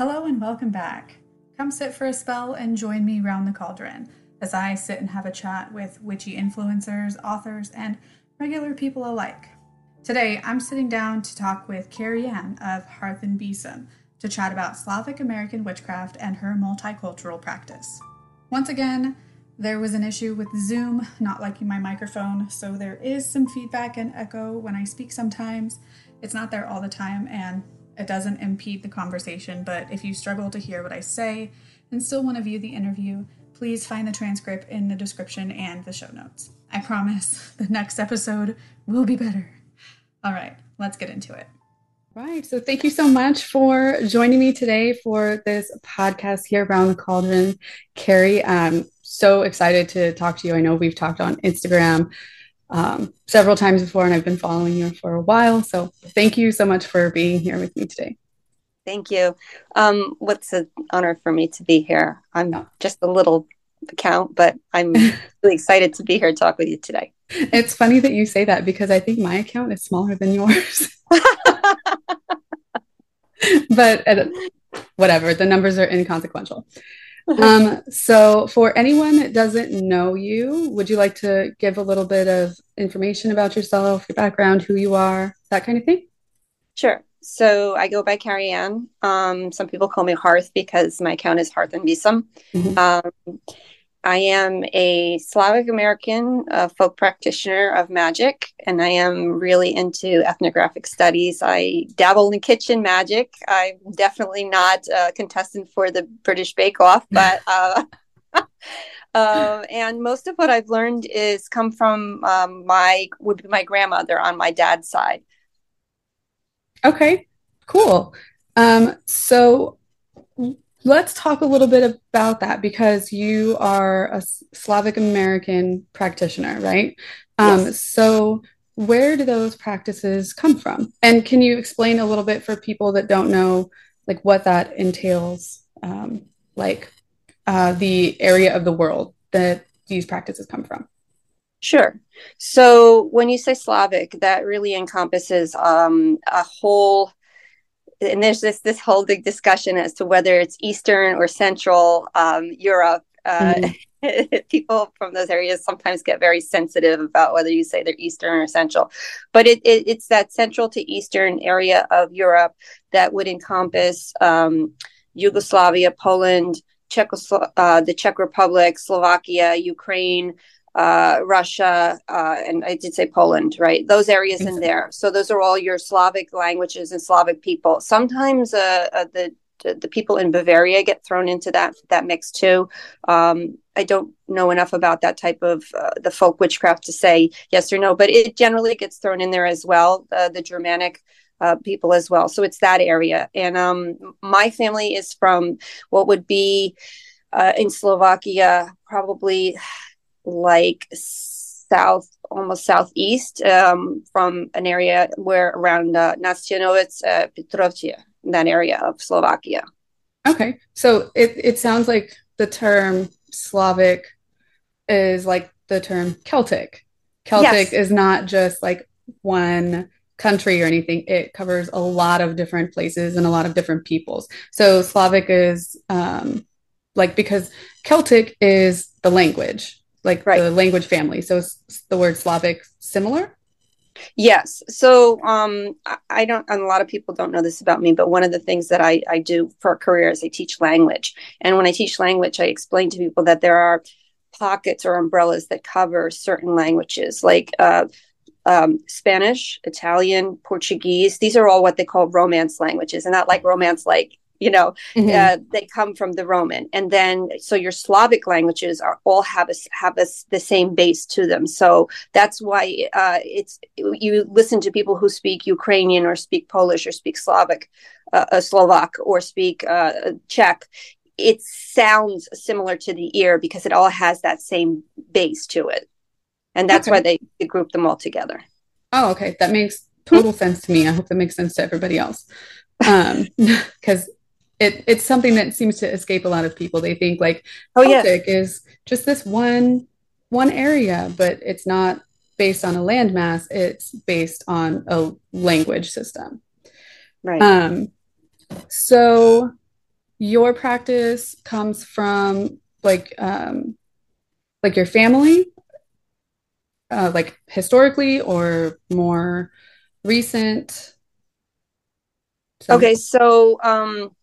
Hello and welcome back. Come sit for a spell and join me round the cauldron as I sit and have a chat with witchy influencers, authors, and regular people alike. Today, I'm sitting down to talk with Caireann of Hearth and Besom to chat about Slavic American witchcraft and her multicultural practice. Once again, there was an issue with Zoom not liking my microphone, so there is some feedback and echo when I speak sometimes. It's not there all the time, and it doesn't impede the conversation, but if you struggle to hear what I say and still want to view the interview, please find the transcript in the description and the show notes. I promise the next episode will be better. All right, let's get into it. Right. So thank you so much for joining me today for this podcast here around the cauldron. Carrie, I'm so excited to talk to you. I know we've talked on Instagram um, several times before, and I've been following you for a while. So thank you so much for being here with me today. Thank you. Um, what's an honor for me to be here. I'm just a little account, but I'm really excited to be here to talk with you today. It's funny that you say that because I think my account is smaller than yours. but uh, whatever, the numbers are inconsequential. Um, so, for anyone that doesn't know you, would you like to give a little bit of information about yourself, your background, who you are, that kind of thing? Sure. So I go by Caireann. Um, some people call me Hearth because my account is Hearth and Besom. Mm-hmm. Um, I am a Slavic American uh, folk practitioner of magic, and I am really into ethnographic studies. I dabble in kitchen magic. I'm definitely not a contestant for the British Bake Off, but. Uh, uh, and most of what I've learned is come from um, my would be my grandmother on my dad's side. Okay, cool. Um, so let's talk a little bit about that because you are a Slavic American practitioner, right? Um, yes. So, where do those practices come from? And can you explain a little bit for people that don't know, like what that entails, um, like uh, the area of the world that these practices come from? Sure. So when you say Slavic, that really encompasses um, a whole, and there's this this whole big discussion as to whether it's Eastern or Central um, Europe. Uh, mm-hmm. people from those areas sometimes get very sensitive about whether you say they're Eastern or Central, but it, it it's that Central to Eastern area of Europe that would encompass um, Yugoslavia, Poland, Czechoslo- uh, the Czech Republic, Slovakia, Ukraine uh, Russia, uh, and I did say Poland, right? Those areas in there. So those are all your Slavic languages and Slavic people. Sometimes uh, uh the the people in Bavaria get thrown into that that mix too. Um, I don't know enough about that type of uh, the folk witchcraft to say yes or no, but it generally gets thrown in there as well. Uh, the Germanic uh, people as well. So it's that area. And um, my family is from what would be uh, in Slovakia, probably like south, almost southeast um, from an area where around uh, Nastianovec, uh, that area of Slovakia. Okay. So it, it sounds like the term Slavic is like the term Celtic. Celtic yes. is not just like one country or anything. It covers a lot of different places and a lot of different peoples. So Slavic is um, like because Celtic is the language like right. the language family. So is the word Slavic similar? Yes. So um, I don't, and a lot of people don't know this about me, but one of the things that I, I do for a career is I teach language. And when I teach language, I explain to people that there are pockets or umbrellas that cover certain languages, like uh, um, Spanish, Italian, Portuguese. These are all what they call romance languages, and not like romance like you know mm-hmm. uh, they come from the roman. And then so your slavic languages are all have a, have a, the same base to them. So that's why uh, it's you listen to people who speak ukrainian or speak polish or speak slavic uh, uh slovak or speak uh, czech. It sounds similar to the ear because it all has that same base to it. And that's okay. why they, they group them all together. Oh okay. That makes total sense to me. I hope that makes sense to everybody else. Um because it, it's something that seems to escape a lot of people. They think like oh, Celtic yeah. is just this one one area, but it's not based on a landmass. It's based on a language system. Right. Um, so your practice comes from like um, like your family, uh, like historically or more recent? So- okay, so um,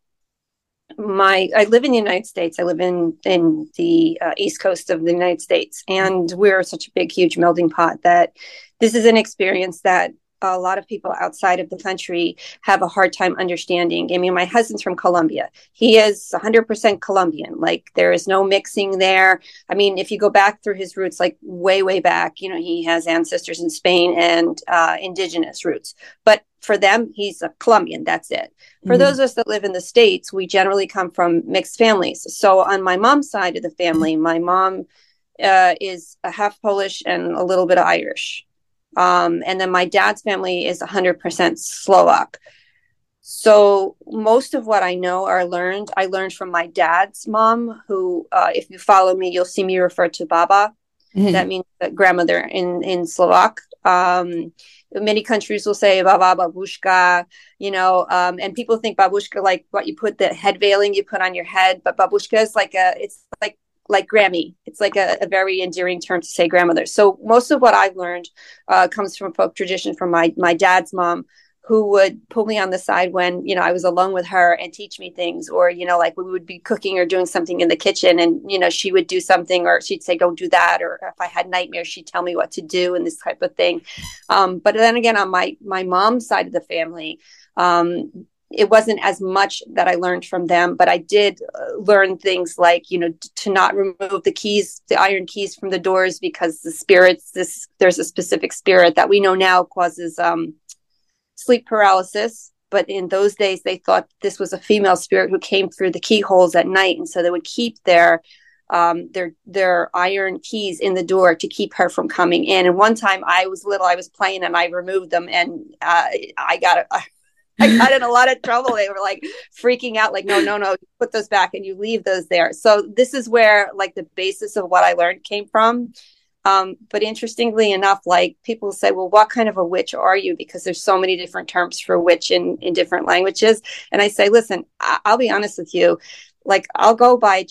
my I live in the United States. I live in in the uh, east coast of the United States, and we're such a big, huge melting pot that this is an experience that a lot of people outside of the country have a hard time understanding. I mean, my husband's from Colombia. He is 100% Colombian. Like, there is no mixing there. I mean, if you go back through his roots, like way, way back, you know, he has ancestors in Spain and uh, indigenous roots. But for them, he's a Colombian. That's it. For mm-hmm. those of us that live in the States, we generally come from mixed families. So, on my mom's side of the family, my mom uh, is a half Polish and a little bit of Irish. Um, and then my dad's family is 100% Slovak. So most of what I know or learned, I learned from my dad's mom, who, uh, if you follow me, you'll see me refer to Baba. Mm-hmm. That means grandmother in, in Slovak. Um, many countries will say baba babushka you know um, and people think babushka like what you put the head veiling you put on your head but babushka is like a it's like like Grammy. It's like a, a, very endearing term to say grandmother. So most of what I've learned uh, comes from folk tradition from my my dad's mom, who would pull me on the side when you know I was alone with her and teach me things, or you know like we would be cooking or doing something in the kitchen, and you know she would do something, or she'd say don't do that, or if I had nightmares, she'd tell me what to do and this type of thing. Um, but then again, on my my mom's side of the family. Um, it wasn't as much that I learned from them, but I did uh, learn things like, you know, to not remove the keys, the iron keys from the doors because the spirits, this, there's a specific spirit that we know now causes um, sleep paralysis. But in those days, they thought this was a female spirit who came through the keyholes at night. And so they would keep their, um, their, their iron keys in the door to keep her from coming in. And one time I was little, I was playing and I removed them and uh, I got a, I got in a lot of trouble. They were like freaking out, like, no, no, no, put those back and you leave those there. So this is where like the basis of what I learned came from. Um, but interestingly enough, like people say, well, what kind of a witch are you? Because there's so many different terms for witch in, in different languages. And I say, listen, I- will be honest with you. Like I'll go by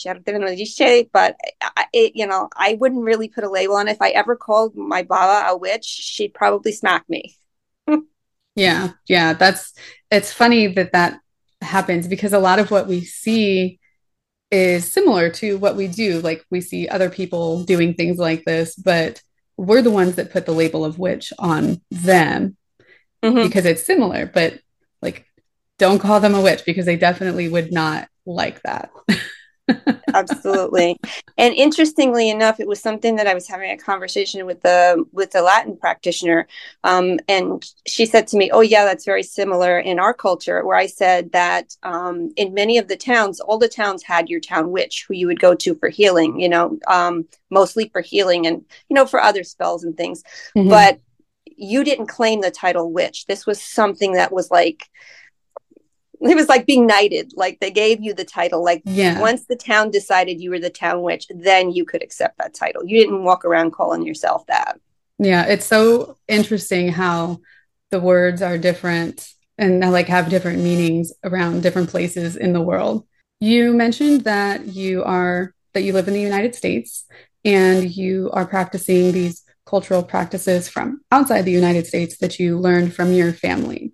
but I, it, you know, I wouldn't really put a label on it. If I ever called my Baba a witch, she'd probably smack me. Yeah, yeah, that's it's funny that that happens because a lot of what we see is similar to what we do. Like we see other people doing things like this, but we're the ones that put the label of witch on them mm-hmm. because it's similar. But like, don't call them a witch because they definitely would not like that. absolutely. And interestingly enough it was something that i was having a conversation with the with the latin practitioner um, and she said to me oh yeah that's very similar in our culture where i said that um, in many of the towns all the towns had your town witch who you would go to for healing you know um, mostly for healing and you know for other spells and things. Mm-hmm. but you didn't claim the title witch. This was something that was like it was like being knighted like they gave you the title like yeah. once the town decided you were the town witch then you could accept that title. You didn't walk around calling yourself that. Yeah it's so interesting how the words are different and like have different meanings around different places in the world. You mentioned that you are that you live in the united states and you are practicing these cultural practices from outside the united states that you learned from your family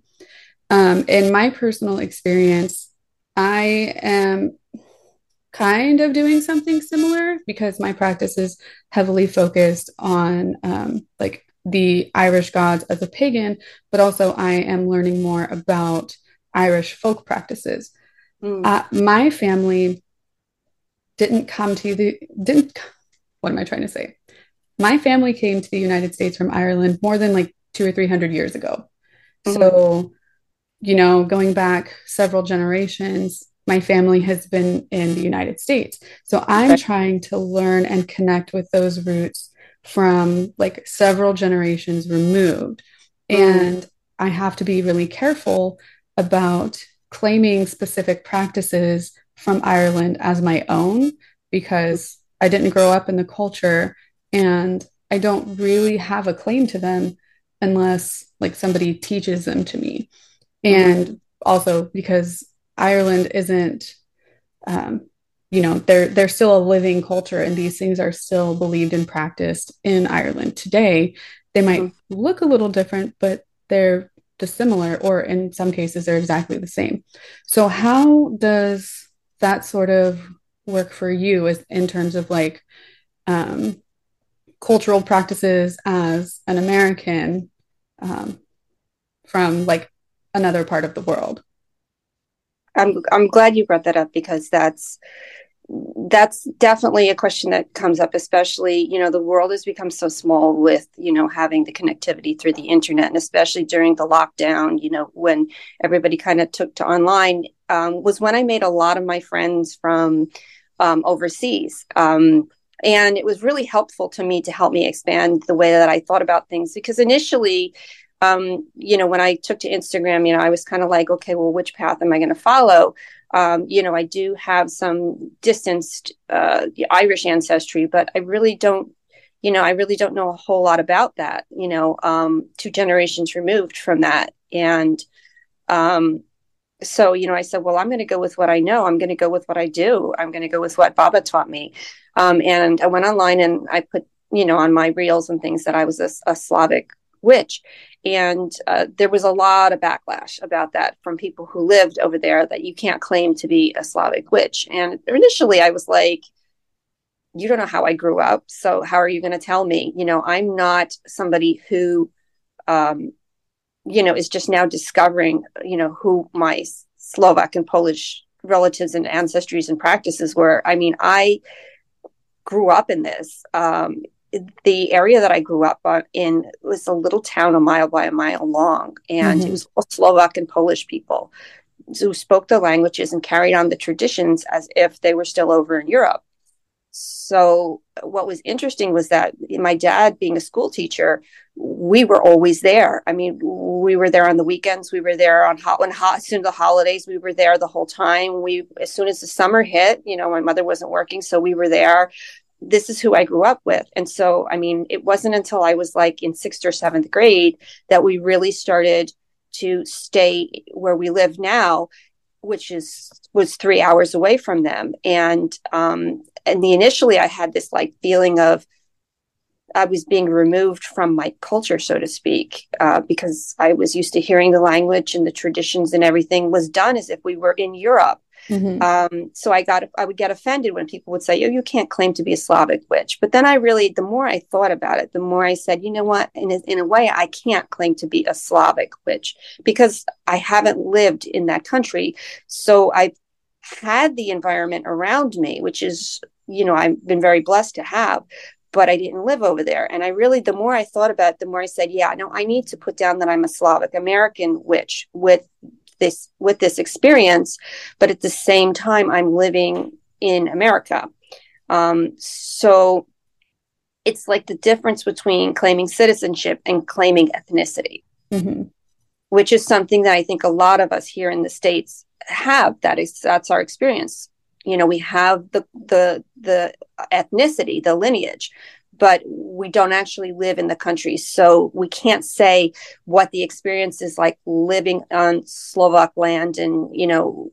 um, in my personal experience, I am kind of doing something similar because my practice is heavily focused on um, like the Irish gods as a pagan, but also I am learning more about Irish folk practices. Mm. Uh, my family didn't come to the didn't what am I trying to say? My family came to the United States from Ireland more than like two or three hundred years ago. Mm-hmm. So you know, going back several generations, my family has been in the United States. So I'm trying to learn and connect with those roots from like several generations removed. Mm. And I have to be really careful about claiming specific practices from Ireland as my own because I didn't grow up in the culture and I don't really have a claim to them unless like somebody teaches them to me and also because Ireland isn't um, you know they're they're still a living culture and these things are still believed and practiced in Ireland today. They might mm-hmm. look a little different but they're dissimilar or in some cases they're exactly the same. So how does that sort of work for you as in terms of like um, cultural practices as an American um, from like another part of the world? I'm I'm glad you brought that up because that's that's definitely a question that comes up especially you know the world has become so small with you know having the connectivity through the internet and especially during the lockdown you know when everybody kind of took to online um, was when i made a lot of my friends from um, overseas um, and it was really helpful to me to help me expand the way that i thought about things because initially um, you know when i took to instagram you know i was kind of like okay well which path am i going to follow um, you know, I do have some distanced uh, Irish ancestry, but I really don't, you know, I really don't know a whole lot about that. You know, um, two generations removed from that, and um, so you know, I said, well, I'm going to go with what I know. I'm going to go with what I do. I'm going to go with what Baba taught me, um, and I went online and I put, you know, on my reels and things that I was a, a Slavic witch. And uh, there was a lot of backlash about that from people who lived over there that you can't claim to be a Slavic witch. And initially I was like, you don't know how I grew up. So how are you going to tell me? You know, I'm not somebody who, um, you know, is just now discovering, you know, who my Slovak and Polish relatives and ancestries and practices were. I mean, I grew up in this. Um, the area that I grew up in was a little town a mile by a mile long, and mm-hmm. it was all Slovak and Polish people who spoke the languages and carried on the traditions as if they were still over in Europe. So, what was interesting was that my dad, being a school teacher, we were always there. I mean, we were there on the weekends. We were there on hot when hot as soon as the holidays. We were there the whole time. We as soon as the summer hit, you know, my mother wasn't working, so we were there this is who I grew up with. And so, I mean, it wasn't until I was like in sixth or seventh grade that we really started to stay where we live now, which is was three hours away from them. And um, and the initially I had this like feeling of I was being removed from my culture, so to speak, uh, because I was used to hearing the language and the traditions and everything was done as if we were in Europe. Mm-hmm. Um, so I got I would get offended when people would say, "Oh, you can't claim to be a Slavic witch." But then I really, the more I thought about it, the more I said, "You know what? In a, in a way, I can't claim to be a Slavic witch because I haven't lived in that country. So I've had the environment around me, which is, you know, I've been very blessed to have." But I didn't live over there. And I really, the more I thought about it, the more I said, yeah, no, I need to put down that I'm a Slavic American witch with this with this experience but at the same time i'm living in america. Um, so it's like the difference between claiming citizenship and claiming ethnicity mm-hmm. which is something that i think a lot of us here in the states have. That is that's our experience. You know we have the the the ethnicity the lineage but we don't actually live in the country. So we can't say what the experience is like living on Slovak land and, you know,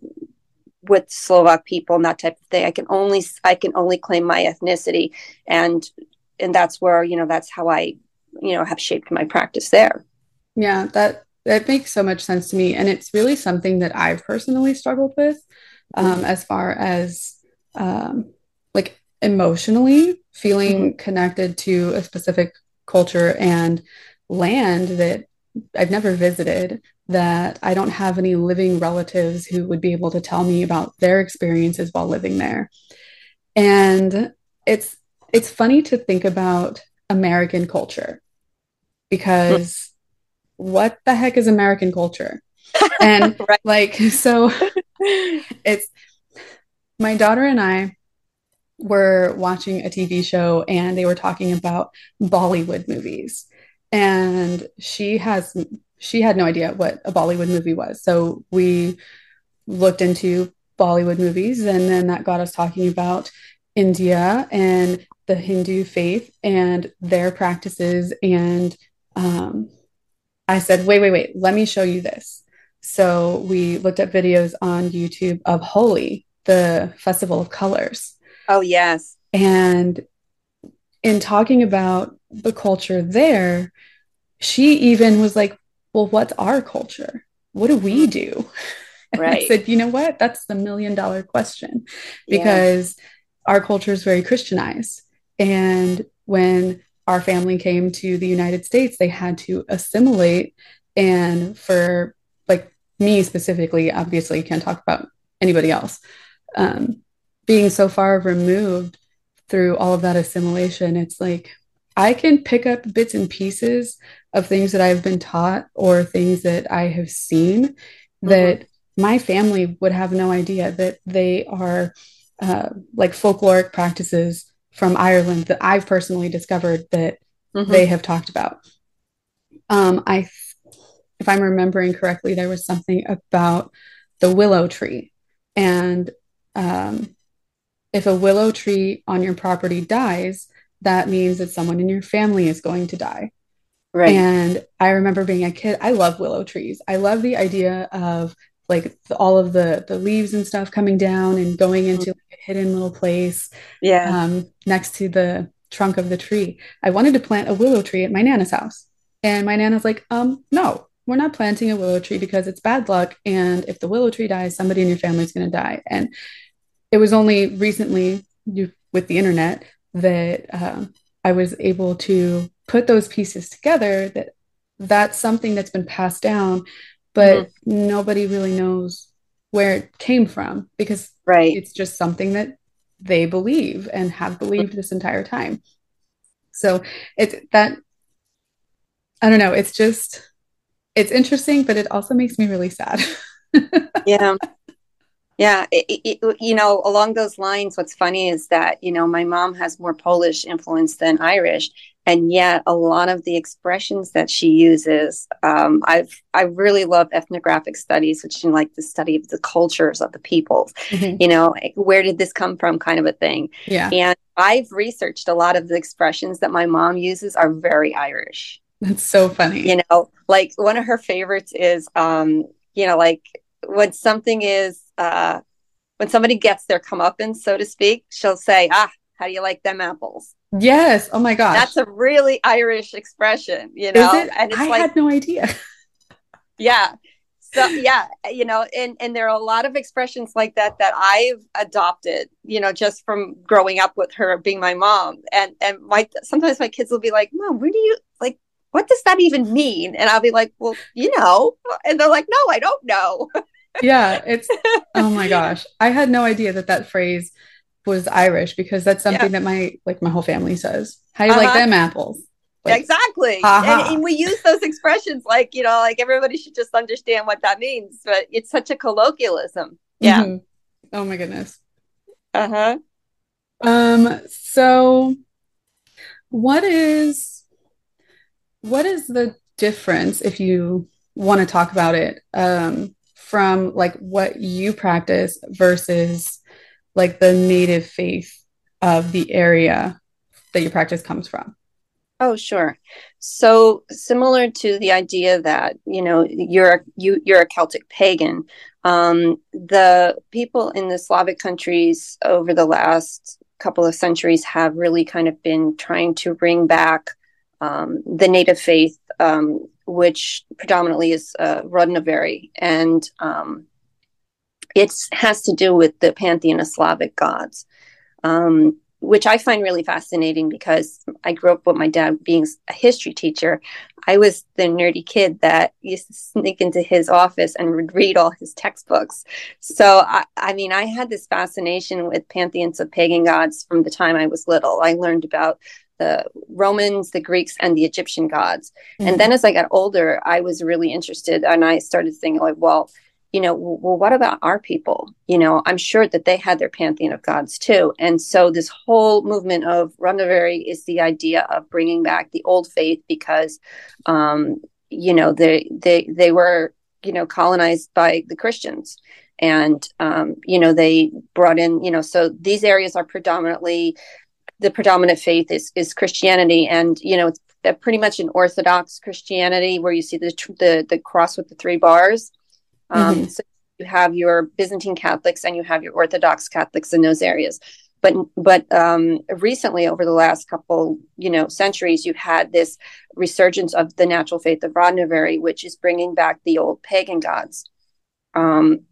with Slovak people and that type of thing. I can only I can only claim my ethnicity and and that's where, you know, that's how I, you know, have shaped my practice there. Yeah, that that makes so much sense to me. And it's really something that I've personally struggled with um, mm-hmm. as far as um, emotionally feeling mm-hmm. connected to a specific culture and land that I've never visited, that I don't have any living relatives who would be able to tell me about their experiences while living there. And it's it's funny to think about American culture because what the heck is American culture? And right. like so it's my daughter and I were watching a TV show and they were talking about Bollywood movies. And she has she had no idea what a Bollywood movie was. So we looked into Bollywood movies and then that got us talking about India and the Hindu faith and their practices and um, I said, wait, wait, wait, let me show you this. So we looked at videos on YouTube of Holi, the Festival of Colors. Oh, yes. And in talking about the culture there, she even was like, Well, what's our culture? What do we mm. do? And right. I said, You know what? That's the million dollar question because yeah. our culture is very Christianized. And when our family came to the United States, they had to assimilate. And for like me specifically, obviously, you can't talk about anybody else. Um, being so far removed through all of that assimilation, it's like I can pick up bits and pieces of things that I've been taught or things that I have seen mm-hmm. that my family would have no idea that they are uh, like folkloric practices from Ireland that I've personally discovered that mm-hmm. they have talked about. Um, I, if I'm remembering correctly, there was something about the willow tree, and um, if a willow tree on your property dies, that means that someone in your family is going to die. Right. And I remember being a kid, I love willow trees. I love the idea of like the, all of the the leaves and stuff coming down and going into mm-hmm. like a hidden little place yeah um, next to the trunk of the tree i wanted to plant a willow tree at my nana's house and my nana's like um no we're not planting a willow tree because it's bad luck and if the willow tree dies somebody in your family is going to die and it was only recently you, with the internet that um, i was able to put those pieces together that that's something that's been passed down but mm-hmm. nobody really knows where it came from because right. it's just something that they believe and have believed this entire time. So it's that I don't know, it's just it's interesting, but it also makes me really sad. yeah. Yeah, it, it, you know, along those lines, what's funny is that you know my mom has more Polish influence than Irish, and yet a lot of the expressions that she uses um, i've i really love ethnographic studies which is like the study of the cultures of the peoples. Mm-hmm. you know where did this come from kind of a thing. Yeah. And i've researched a lot of the expressions that my mom uses are very irish. That's so funny. You know like one of her favorites is um you know like when something is uh when somebody gets their comeuppance so to speak she'll say ah how do you like them apples Yes. Oh my gosh. That's a really Irish expression, you know? And I like, had no idea. yeah. So yeah, you know, and and there are a lot of expressions like that that I've adopted, you know, just from growing up with her being my mom. And and my sometimes my kids will be like, "Mom, where do you like what does that even mean?" And I'll be like, "Well, you know." And they're like, "No, I don't know." yeah, it's oh my gosh. I had no idea that that phrase was Irish because that's something yeah. that my like my whole family says. How do you uh-huh. like them apples? Like, exactly. Uh-huh. And, and, we use those expressions like, you know, like everybody should just understand what that means, but it's such a colloquialism. Yeah. Mm-hmm. Oh my goodness. Uh-huh. Um so what is what is the difference if you want to talk about it um from like what you practice versus like the native faith of the area that your practice comes from? Oh, sure. So similar to the idea that you know you're you you're a Celtic pagan, um, the people in the Slavic countries over the last couple of centuries have really kind of been trying to bring back um, the native faith, um, which predominantly is uh, Rodnovery, and um, it has to do with the pantheon of Slavic gods, um, which I find really fascinating because I grew up with my dad being a history teacher. I was the nerdy kid that used to sneak into his office and would read all his textbooks. So, I, I mean, I had this fascination with pantheons of pagan gods from the time I was little. I learned about the Romans, the Greeks, and the Egyptian gods. Mm-hmm. And then as I got older, I was really interested and I started thinking, like, well, you know, well, what about our people? You know, I'm sure that they had their pantheon of gods too. And so this whole movement of Rodnovery is the idea of bringing back the old faith because, um, you know, they, they, they were, you know, colonized by the Christians. And, um, you know, they brought in, you know, so these areas are predominantly, the predominant faith is, is Christianity. And, you know, it's pretty much an Orthodox Christianity where you see the, the, the cross with the three bars um, mm-hmm. So you have your Byzantine Catholics and you have your Orthodox Catholics in those areas. But but um, recently, over the last couple you know centuries, you've had this resurgence of the natural faith of Rodnovery, which is bringing back the old pagan gods. Um,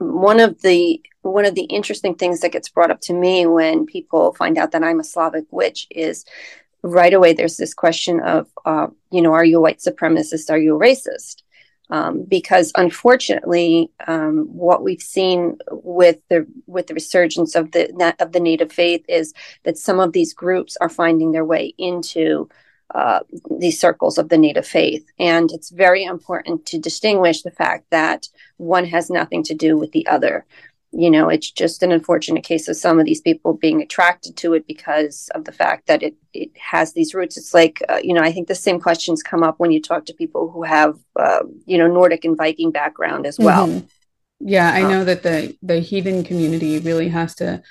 one of the one of the interesting things that gets brought up to me when people find out that I'm a Slavic witch is right away there's this question of uh, you know are you a white supremacist? Are you a racist? Um, because unfortunately um, what we've seen with the with the resurgence of the of the native faith is that some of these groups are finding their way into uh, these circles of the native faith. And it's very important to distinguish the fact that one has nothing to do with the other. You know it's just an unfortunate case of some of these people being attracted to it because of the fact that it it has these roots. It's like uh, you know i think the same questions come up when you talk to people who have uh, you know nordic and viking background as well. Mm-hmm. yeah i uh, know that the the heathen community really has to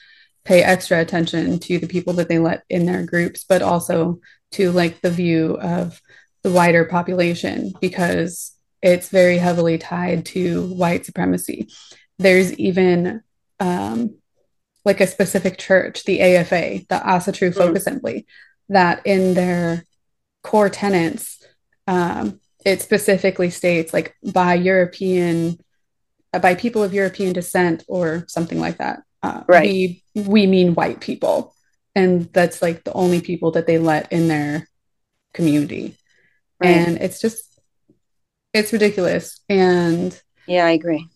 pay extra attention to the people that they let in their groups but also to like the view of the wider population because it's very heavily tied to white supremacy there's even um, like a specific church, the AFA, the Asatru Folk mm. Assembly, that in their core tenets, um, it specifically states like by European, uh, by people of European descent or something like that. Uh, right. We we mean white people, and that's like the only people that they let in their community, right. and it's just it's ridiculous. And yeah, I agree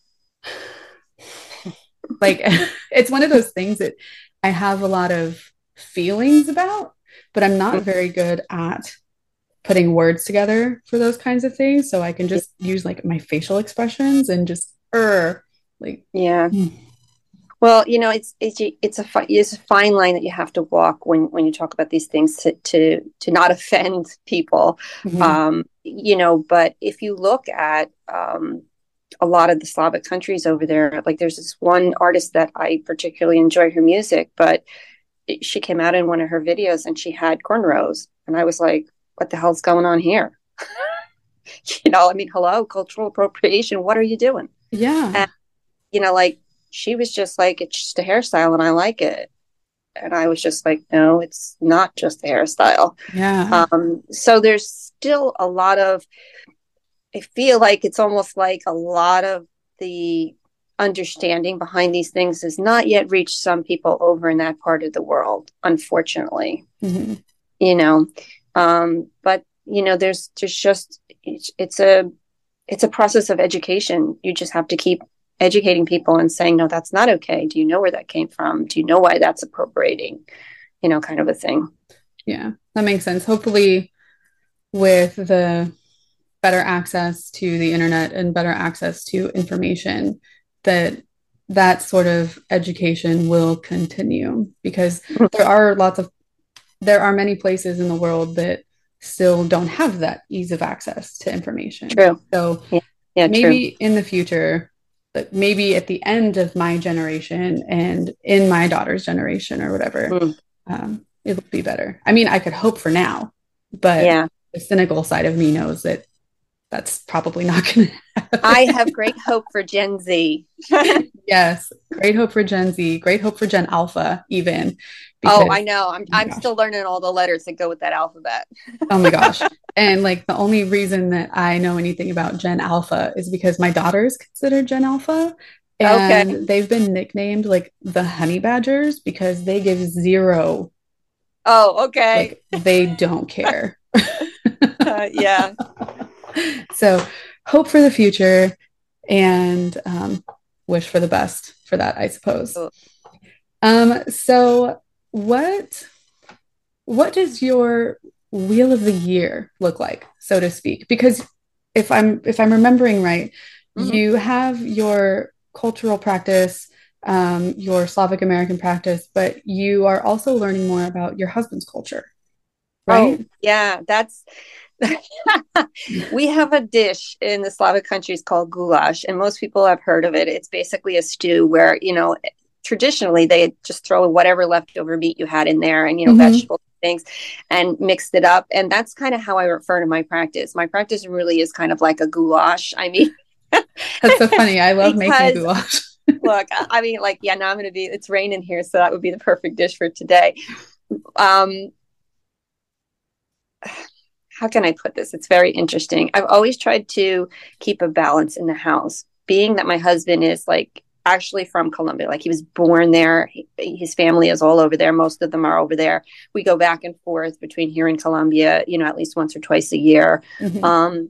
like it's one of those things that I have a lot of feelings about, but I'm not very good at putting words together for those kinds of things. So I can just use like my facial expressions and just er like yeah. Hmm. Well, you know, it's it's it's a it's a fine line that you have to walk when when you talk about these things to to to not offend people. Mm-hmm. Um, you know, but if you look at um, a lot of the Slavic countries over there. Like there's this one artist that I particularly enjoy her music, but she came out in one of her videos and she had cornrows, and I was like, "What the hell's going on here?" you know, I mean, hello, cultural appropriation. What are you doing? Yeah, and, you know, like she was just like, "It's just a hairstyle, and I like it." And I was just like, no, it's not just a hairstyle. Yeah. Um, so there's still a lot of I feel like it's almost like a lot of the understanding behind these things has not yet reached some people over in that part of the world, unfortunately. Mm-hmm. You know, um, but you know, there's there's just it's, it's a it's a process of education. You just have to keep educating people and saying, no, that's not okay. Do you know where that came from? Do you know why that's appropriating? You know, kind of a thing. Yeah, that makes sense. Hopefully, with the better access to the internet and better access to information that that sort of education will continue because hmm. there are lots of there are many places in the world that still don't have that ease of access to information true so yeah, yeah maybe true. in the future maybe at the end of my generation and in my daughter's generation or whatever mm. um, it'll be better i mean i could hope for now but yeah the cynical side of me knows that that's probably not going to happen. I have great hope for Gen Z. yes, great hope for Gen Z, great hope for Gen Alpha, even. Because, oh, I know. I'm, oh I'm gosh. still learning all the letters that go with that alphabet. oh my gosh. And like the only reason that I know anything about Gen Alpha is because my daughters considered Gen Alpha. And okay. they've been nicknamed like the honey badgers because they give zero. Oh, okay. Like, they don't care. uh, yeah. So hope for the future and um, wish for the best for that, I suppose. Um, so what what does your wheel of the year look like, so to speak? Because if I'm if I'm remembering right, mm-hmm. you have your cultural practice, um, your Slavic American practice, but you are also learning more about your husband's culture. Right? Oh, yeah, that's we have a dish in the Slavic countries called goulash, and most people have heard of it. It's basically a stew where, you know, traditionally they just throw whatever leftover meat you had in there and, you know, mm-hmm. vegetables things and mixed it up. And that's kind of how I refer to my practice. My practice really is kind of like a goulash. I mean, That's so funny. I love because, making goulash. look, I mean, like, yeah, now I'm going to be, it's raining here, so that would be the perfect dish for today. Um, how can I put this? It's very interesting. I've always tried to keep a balance in the house, being that my husband is like actually from Colombia. Like he was born there. He, his family is all over there. Most of them are over there. We go back and forth between here and Colombia, you know, at least once or twice a year. Mm-hmm. Um,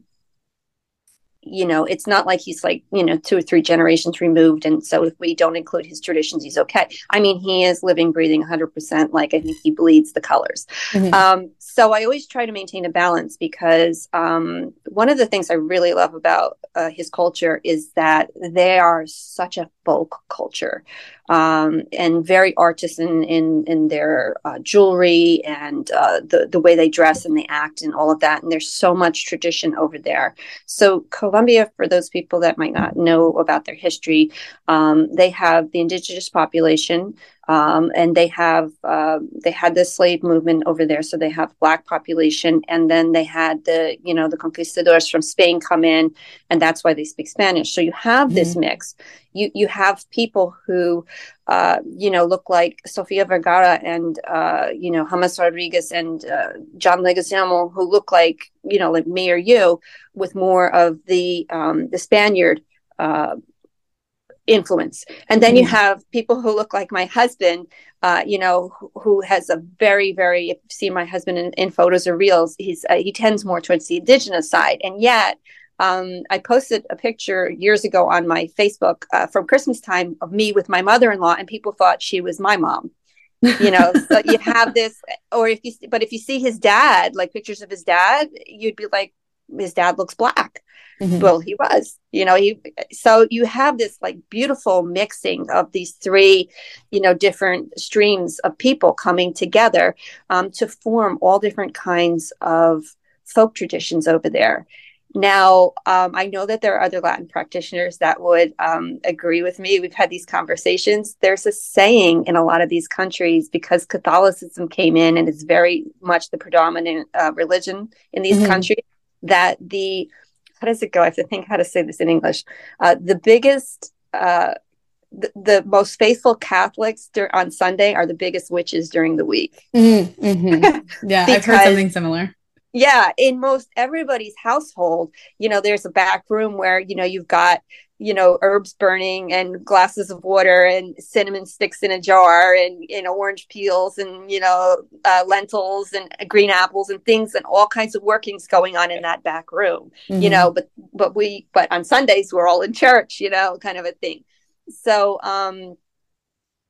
you know, it's not like he's like, you know, two or three generations removed. And so if we don't include his traditions, he's okay. I mean, he is living, breathing 100%. Like I think he bleeds the colors. Mm-hmm. Um, so I always try to maintain a balance because um, one of the things I really love about uh, his culture is that they are such a folk culture um, and very artisan in in their uh, jewelry and uh, the the way they dress and they act and all of that. And there's so much tradition over there. So Colombia, for those people that might not know about their history, um, they have the indigenous population um, and they have uh, they had the slave movement over there, so they have black population, and then they had the you know the conquistadors from Spain come in, and that's why they speak Spanish. So you have mm-hmm. this mix. You you have people who uh, you know look like Sofia Vergara and uh, you know James Rodriguez and uh, John Leguizamo, who look like you know like me or you, with more of the um, the Spaniard uh, influence. And then you mm-hmm. have people who look like my husband, uh, you know, who, who, has a very, very, if you see my husband in, in photos or reels, he's, uh, he tends more towards the indigenous side. And yet, um, I posted a picture years ago on my Facebook uh, from Christmas time of me with my mother in law, and people thought she was my mom. you know, so you have this, or if you, but if you see his dad, like pictures of his dad, you'd be like, his dad looks black Mm-hmm. Well, he was, you know, he, so you have this like beautiful mixing of these three, you know, different streams of people coming together um, to form all different kinds of folk traditions over there. Now, um, I know that there are other Latin practitioners that would um, agree with me. We've had these conversations. There's a saying in a lot of these countries because Catholicism came in and is very much the predominant uh, religion in these mm-hmm. countries that the how does it go? I have to think how to say this in English. Uh, the biggest, uh, the, the, most faithful Catholics dur- on Sunday are the biggest witches during the week. Mm-hmm. mm-hmm. Yeah, I've heard something similar. Yeah, in most everybody's household, you know, there's a back room where you know you've got you know herbs burning and glasses of water and cinnamon sticks in a jar and you know orange peels and you know uh, lentils and green apples and things and all kinds of workings going on in that back room mm-hmm. you know but but we but on sundays we're all in church you know kind of a thing so um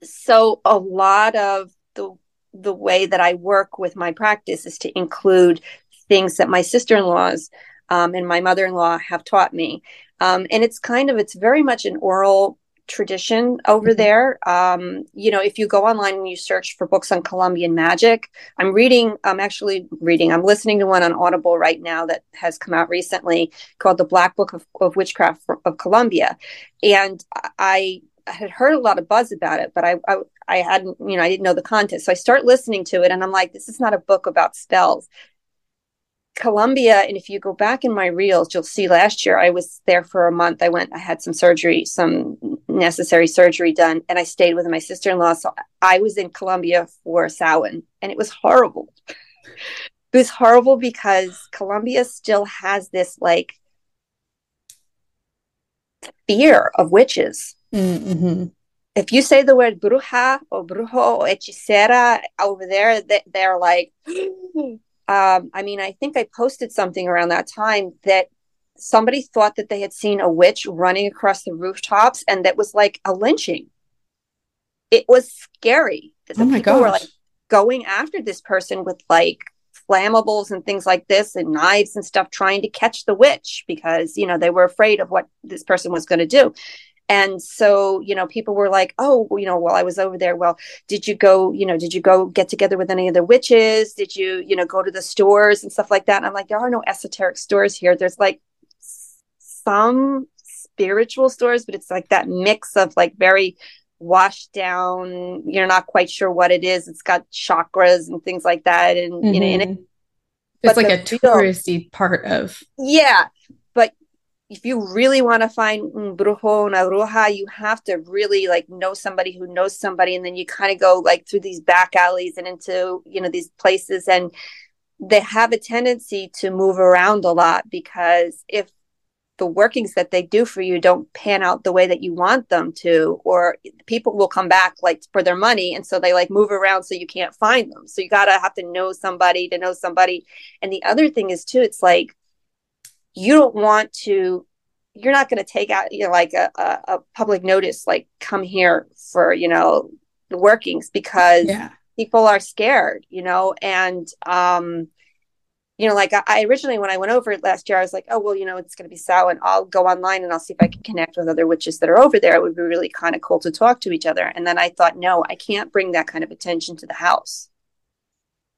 so a lot of the the way that i work with my practice is to include things that my sister-in-laws um, and my mother-in-law have taught me um, and it's kind of it's very much an oral tradition over mm-hmm. there. Um, you know, if you go online and you search for books on Colombian magic, I'm reading, I'm actually reading, I'm listening to one on Audible right now that has come out recently called The Black Book of, of Witchcraft of Colombia. And I had heard a lot of buzz about it, but I, I, I hadn't, you know, I didn't know the content. So I start listening to it and I'm like, this is not a book about spells. Colombia, and if you go back in my reels, you'll see last year I was there for a month. I went, I had some surgery, some necessary surgery done, and I stayed with my sister in law. So I was in Colombia for Samhain, and it was horrible. It was horrible because Colombia still has this like fear of witches. Mm-hmm. If you say the word bruja or brujo or hechicera over there, they, they're like, um, I mean, I think I posted something around that time that somebody thought that they had seen a witch running across the rooftops, and that was like a lynching. It was scary. The oh my people gosh. were like going after this person with like flammables and things like this and knives and stuff trying to catch the witch because you know they were afraid of what this person was going to do and so you know people were like oh you know while i was over there well did you go you know did you go get together with any of the witches? Did you you know go to the stores and stuff like that? And i'm like there are no esoteric stores here. There's like some spiritual stores but it's like that mix of like very washed down you're not quite sure what it is. It's got chakras and things like that and mm-hmm. you know and it, it's like a touristy part of yeah if you really want to find un brujo, una bruja, you have to really like know somebody who knows somebody. And then you kind of go like through these back alleys and into, you know, these places. And they have a tendency to move around a lot because if the workings that they do for you don't pan out the way that you want them to or people will come back like for their money and so they like move around so you can't find them so you got to have to know somebody to know somebody and the other thing is too it's like you don't want to you're not going to take out you know like a, a, a, public notice like come here for you know the workings because yeah. people are scared you know? And um you know like I, I, originally when i went over last year i was like oh well you know it's going to be so and i'll go online and i'll see if i can connect with other witches that are over there. It would be really kind of cool to talk to each other. And then i thought no i can't bring that kind of attention to the house.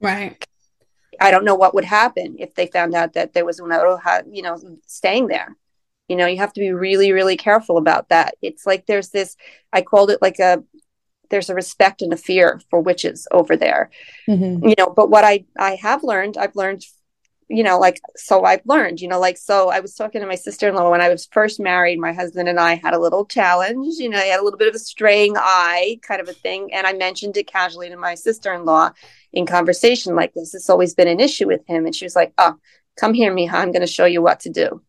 Right I don't know what would happen if they found out that there was una bruja, you know, staying there. You know, you have to be really, really careful about that. It's like there's this, I called it like a, there's a respect and a fear for witches over there. Mm-hmm. You know, but what I, I have learned, I've learned you know, like, so I've learned, you know, like, so I was talking to my sister in law when I was first married. My husband and I had a little challenge, you know, he had a little bit of a straying eye kind of a thing. And I mentioned it casually to my sister in law in conversation like this. It's always been an issue with him. And she was like, oh, come here, Mija. I'm going to show you what to do.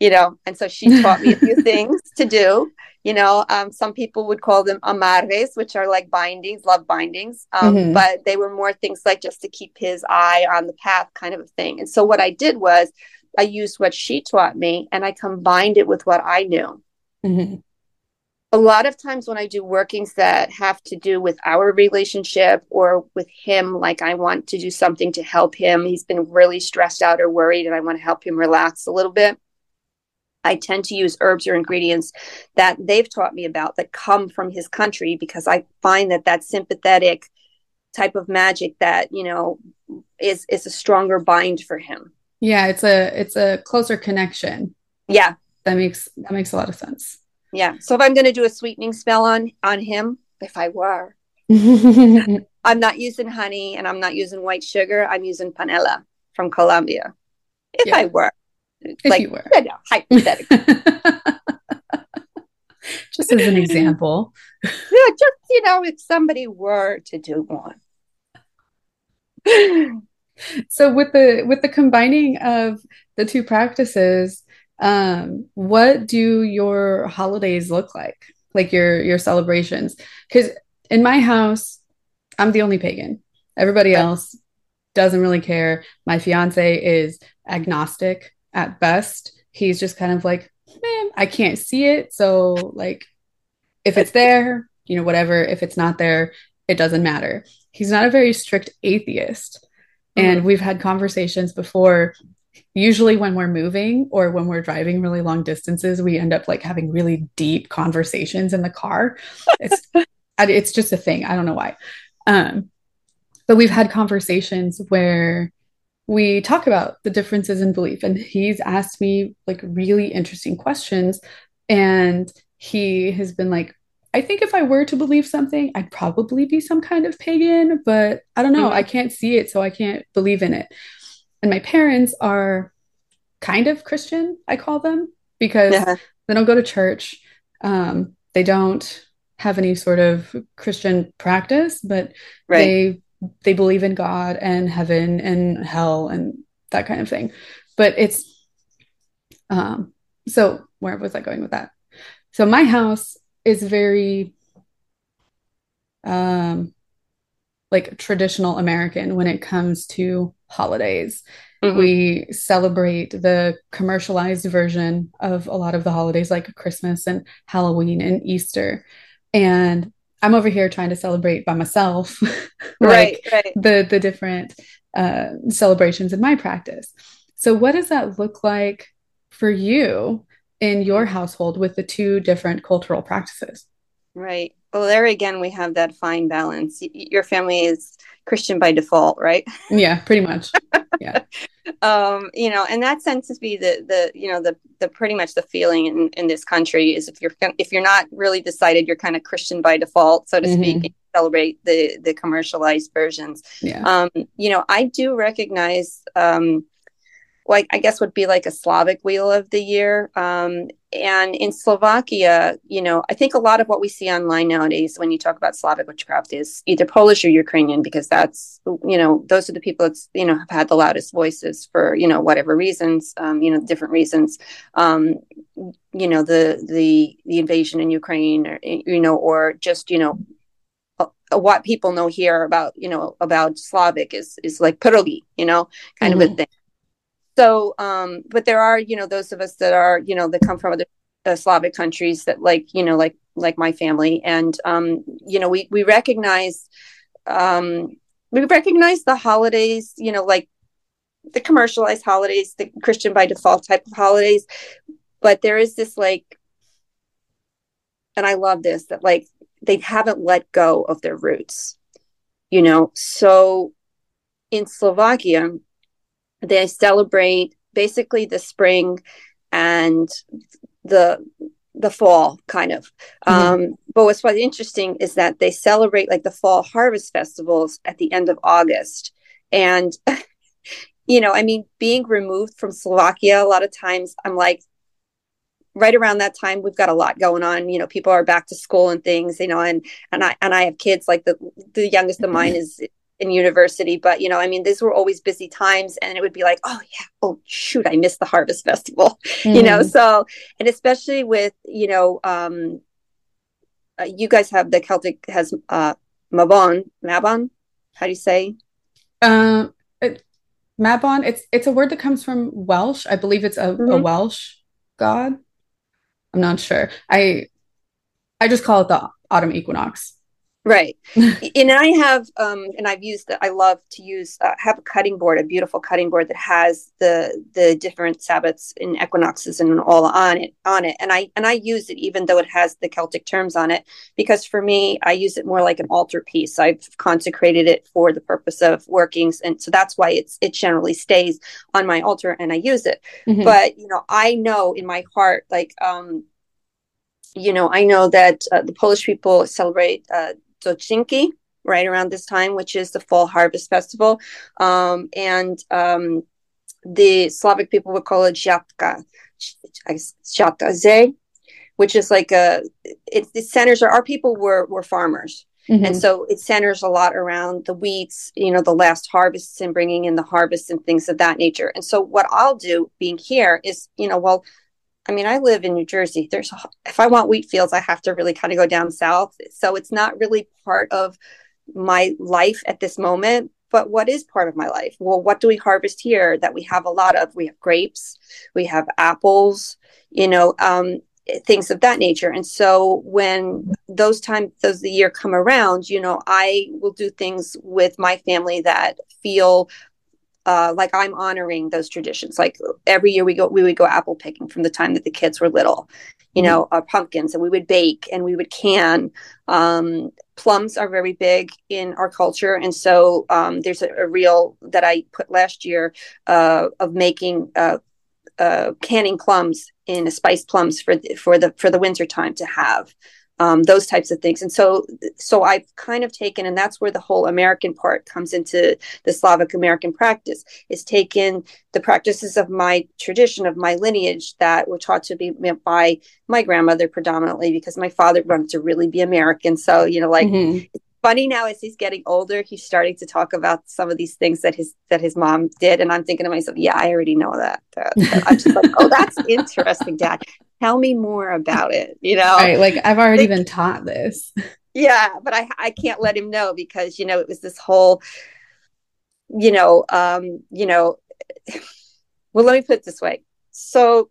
You know, and so she taught me a few things to do you know um, some people would call them amarres which are like bindings love bindings um, mm-hmm. but they were more things like just to keep his eye on the path kind of a thing and so what i did was i used what she taught me and i combined it with what i knew mm-hmm. a lot of times when i do workings that have to do with our relationship or with him like i want to do something to help him he's been really stressed out or worried and i want to help him relax a little bit I tend to use herbs or ingredients that they've taught me about that come from his country because I find that that sympathetic type of magic that you know is is a stronger bind for him. Yeah, it's a it's a closer connection. Yeah, that makes that makes a lot of sense. Yeah, so if I'm going to do a sweetening spell on on him, if I were, I'm not using honey and I'm not using white sugar. I'm using panela from Colombia. If yeah. I were, if like, you were. Yeah, no, hypothetically. just as an example. yeah, just, you know, if somebody were to do one. so with the with the combining of the two practices, um, what do your holidays look like? Like your your celebrations? Because in my house, I'm the only pagan. Everybody else doesn't really care. My fiance is agnostic at best. He's just kind of like, man, I can't see it. So, like, if it's there, you know, whatever. If it's not there, it doesn't matter. He's not a very strict atheist. Mm-hmm. And we've had conversations before. Usually, when we're moving or when we're driving really long distances, we end up like having really deep conversations in the car. It's it's just a thing. I don't know why. Um, but we've had conversations where we talk about the differences in belief and he's asked me like really interesting questions and he has been like i think if i were to believe something i'd probably be some kind of pagan but i don't know mm-hmm. i can't see it so i can't believe in it and my parents are kind of christian i call them because yeah. they don't go to church um, they don't have any sort of christian practice but right. they they believe in God and heaven and hell and that kind of thing. But it's um so where was I going with that? So my house is very um like traditional American when it comes to holidays. Mm-hmm. We celebrate the commercialized version of a lot of the holidays like Christmas and Halloween and Easter. And I'm over here trying to celebrate by myself, right, right. The the different uh, celebrations in my practice. So, what does that look like for you in your household with the two different cultural practices? Right. Well, there again, we have that fine balance. Your family is Christian by default, right? Yeah, pretty much. Yeah. um, you know, and that tends to be the the you know the the pretty much the feeling in, in this country is if you're if you're not really decided, you're kind of Christian by default, so to mm-hmm. speak. Celebrate the the commercialized versions. Yeah. Um, you know, I do recognize um like I guess would be like a Slavic wheel of the year. Um, and in Slovakia, you know, I think a lot of what we see online nowadays when you talk about Slavic witchcraft is either Polish or Ukrainian because that's you know those are the people that's you know have had the loudest voices for you know whatever reasons, um, you know different reasons. Um, you know the the the invasion in Ukraine, or, you know, or just you know what people know here about you know about Slavic is is like pierogi, you know, kind mm-hmm. of a mm-hmm. thing. So, um, but there are you know those of us that are you know that come from other uh, Slavic countries that like you know like like my family, and um, you know we we recognize um, we recognize the holidays, you know, like the commercialized holidays, the Christian by default type of holidays, but there is this like and I love this that like they haven't let go of their roots you know? So in slovakia they celebrate basically the spring and the the fall kind of. Mm-hmm. um, but what's quite interesting is that they celebrate like the fall harvest festivals at the end of august. And you know i mean being removed from slovakia a lot of times i'm like right around that time we've got a lot going on. You know people are back to school and things you know and and i and i have kids like the the youngest of mine is in university but you know i mean these were always busy times and it would be like oh yeah oh shoot i missed the harvest festival mm. you know mm-hmm. so and especially with you know um uh, you guys have the celtic has uh mabon mabon how do you say um uh, mabon it's it's a word that comes from welsh i believe it's a, mm-hmm. a welsh god I'm not sure. I I just call it the autumn equinox. Right. and I have, um, and I've used that. I love to use, uh, have a cutting board, a beautiful cutting board that has the, the different Sabbats and equinoxes and all on it, on it. And I, and I use it even though it has the Celtic terms on it, because for me, I use it more like an altar piece. I've consecrated it for the purpose of workings. And so that's why it's, it generally stays on my altar and I use it. Mm-hmm. But, you know, I know in my heart, like, um, you know, I know that uh, the Polish people celebrate uh, Dożynki right around this time, which is the fall harvest festival. Um, and um, the Slavic people would call it Zhatka, Zhatkaze, which is like a, it, it centers, our people were, were farmers. Mm-hmm. And so it centers a lot around the wheats, you know, the last harvests and bringing in the harvests and things of that nature. And so what I'll do being here is, you know, well, I mean, I live in New Jersey. There's, if I want wheat fields, I have to really kind of go down south. So it's not really part of my life at this moment. But what is part of my life? Well, what do we harvest here that we have a lot of? We have grapes, we have apples, you know, um, things of that nature. And so when those times, those of the year come around, you know, I will do things with my family that feel uh, like I'm honoring those traditions. Like every year we go, we would go apple picking from the time that the kids were little, you know, mm-hmm. uh, pumpkins, and we would bake and we would can. Um, plums are very big in our culture, and so um, there's a, a, reel that I put last year uh, of making uh, uh, canning plums in a spiced plums for the, for the for the winter time to have um, those types of things. And so, so I've kind of taken, and that's where the whole American part comes into the Slavic American practice, is taken the practices of my tradition, of my lineage that were taught to be by my grandmother predominantly, because my father wanted to really be American. So, you know, like mm-hmm funny now as he's getting older he's starting to talk about some of these things that his that his mom did and i'm thinking to myself yeah i already know that, that, that. i'm just like oh that's interesting dad. Tell me more about it you know? Right like i've already been taught this. Yeah but i i can't let him know because you know it was this whole you know um you know well let me put it this way. So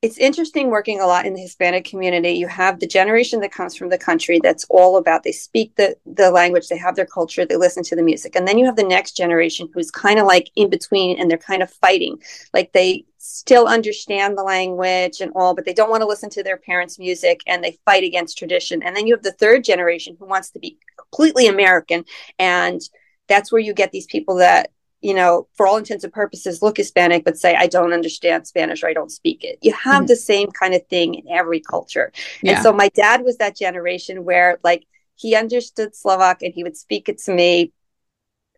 it's interesting working a lot in the Hispanic community. You have the generation that comes from the country that's all about they speak the the language, they have their culture, they listen to the music. And then you have the next generation who's kind of like in between and they're kind of fighting. Like they still understand the language and all, but they don't want to listen to their parents' music and they fight against tradition. And then you have the third generation who wants to be completely American and that's where you get these people that you know, for all intents and purposes, look Hispanic, but say, I don't understand Spanish or I don't speak it. You have mm-hmm. the same kind of thing in every culture. Yeah. And so my dad was that generation where, like, he understood Slovak and he would speak it to me.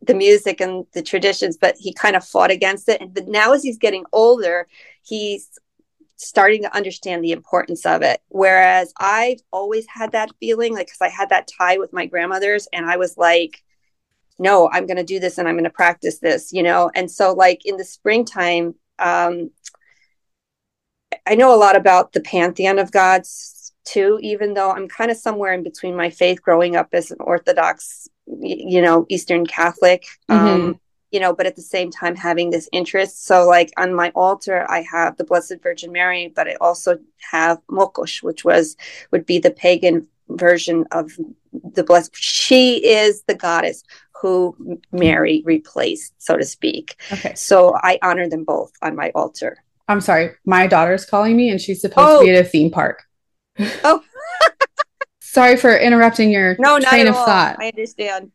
the music and the traditions, but he kind of fought against it. And but now, as he's getting older, he's starting to understand the importance of it. Whereas I've always had that feeling, like, because I had that tie with my grandmothers, and I was like, no, I'm going to do this and I'm going to practice this, you know? And so, like, in the springtime, um, I know a lot about the pantheon of gods too, even though I'm kind of somewhere in between my faith growing up as an Orthodox, you know, Eastern Catholic. Mm-hmm. Um, you know, but at the same time having this interest. So, like on my altar, I have the Blessed Virgin Mary, but I also have Mokosh, which was would be the pagan version of the blessed. She is the goddess who Mary replaced, so to speak. Okay. So I honor them both on my altar. I'm sorry, my daughter's calling me, and she's supposed oh. to be at a theme park. Oh. sorry for interrupting your no, train of all. thought. I understand.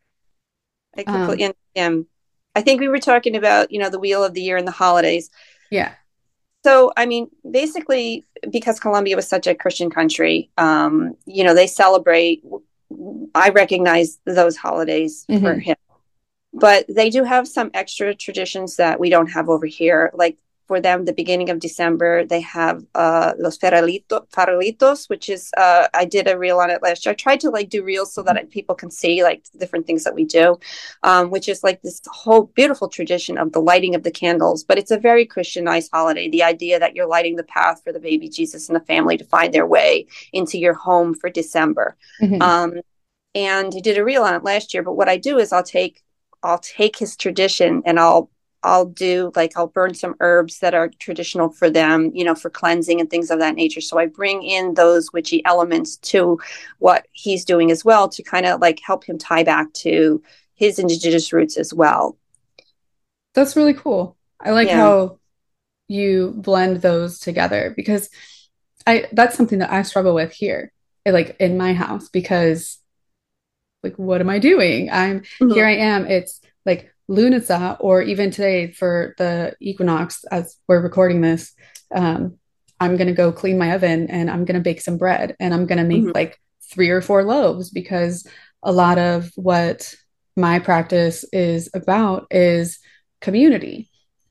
I completely um, understand. I think we were talking about, you know, the wheel of the year and the holidays. Yeah. So, I mean, basically, because Colombia was such a Christian country, um, you know, they celebrate. I recognize those holidays mm-hmm. for him, but they do have some extra traditions that we don't have over here. Like for them the beginning of December. They have uh, Los Farolito, Farolitos, which is, uh, I did a reel on it last year. I tried to like do reels so that people can see like different things that we do, um, which is like this whole beautiful tradition of the lighting of the candles. But it's a very Christianized holiday. The idea that you're lighting the path for the baby Jesus and the family to find their way into your home for December. Mm-hmm. Um, and I did a reel on it last year. But what I do is I'll take I'll take his tradition and I'll I'll do like I'll burn some herbs that are traditional for them, you know, for cleansing and things of that nature. So I bring in those witchy elements to what he's doing as well to kind of like help him tie back to his indigenous roots as well. That's really cool. I like yeah. how you blend those together because I that's something that I struggle with here, like in my house because like what am I doing? I'm mm-hmm. here I am. It's like Lunasa, or even today for the equinox, as we're recording this, um, I'm going to go clean my oven and I'm going to bake some bread and I'm going to make mm-hmm. like three or four loaves because a lot of what my practice is about is community.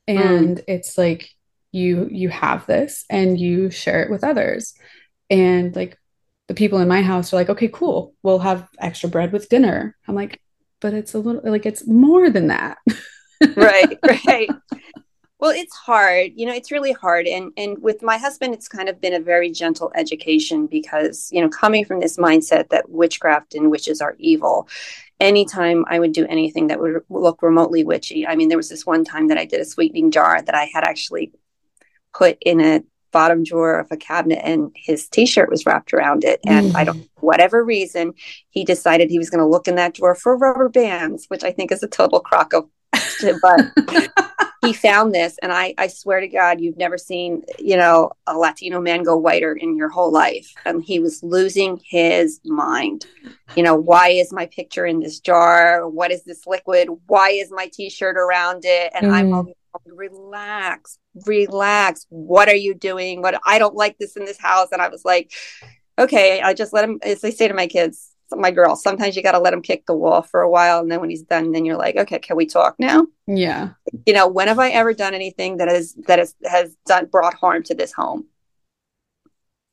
And mm. it's like you you have this and you share it with others. And like the people in my house are like, okay, cool. We'll have extra bread with dinner. I'm like, but it's a little like it's more than that. right, right. Well, it's hard. You know, it's really hard. And and with my husband, it's kind of been a very gentle education because, you know, coming from this mindset that witchcraft and witches are evil, anytime I would do anything that would look remotely witchy. I mean, there was this one time that I did a sweetening jar that I had actually put in a bottom drawer of a cabinet and his t-shirt was wrapped around it. And mm. i don't whatever reason he decided he was going to look in that drawer for rubber bands which i think is a total crock of but he found this. And I, I swear to god you've never seen you know a latino man go whiter in your whole life. And he was losing his mind. You know why is my picture in this jar? What is this liquid? Why is my t-shirt around it? And mm. i'm relax, relax. What are you doing? What I don't like this in this house. And I was like, okay, I just let him, as I say to my kids, my girl, sometimes you got to let him kick the wall for a while. And then when he's done, then you're like, okay, can we talk now? Yeah. You know, when have I ever done anything that has, that has, has done, brought harm to this home?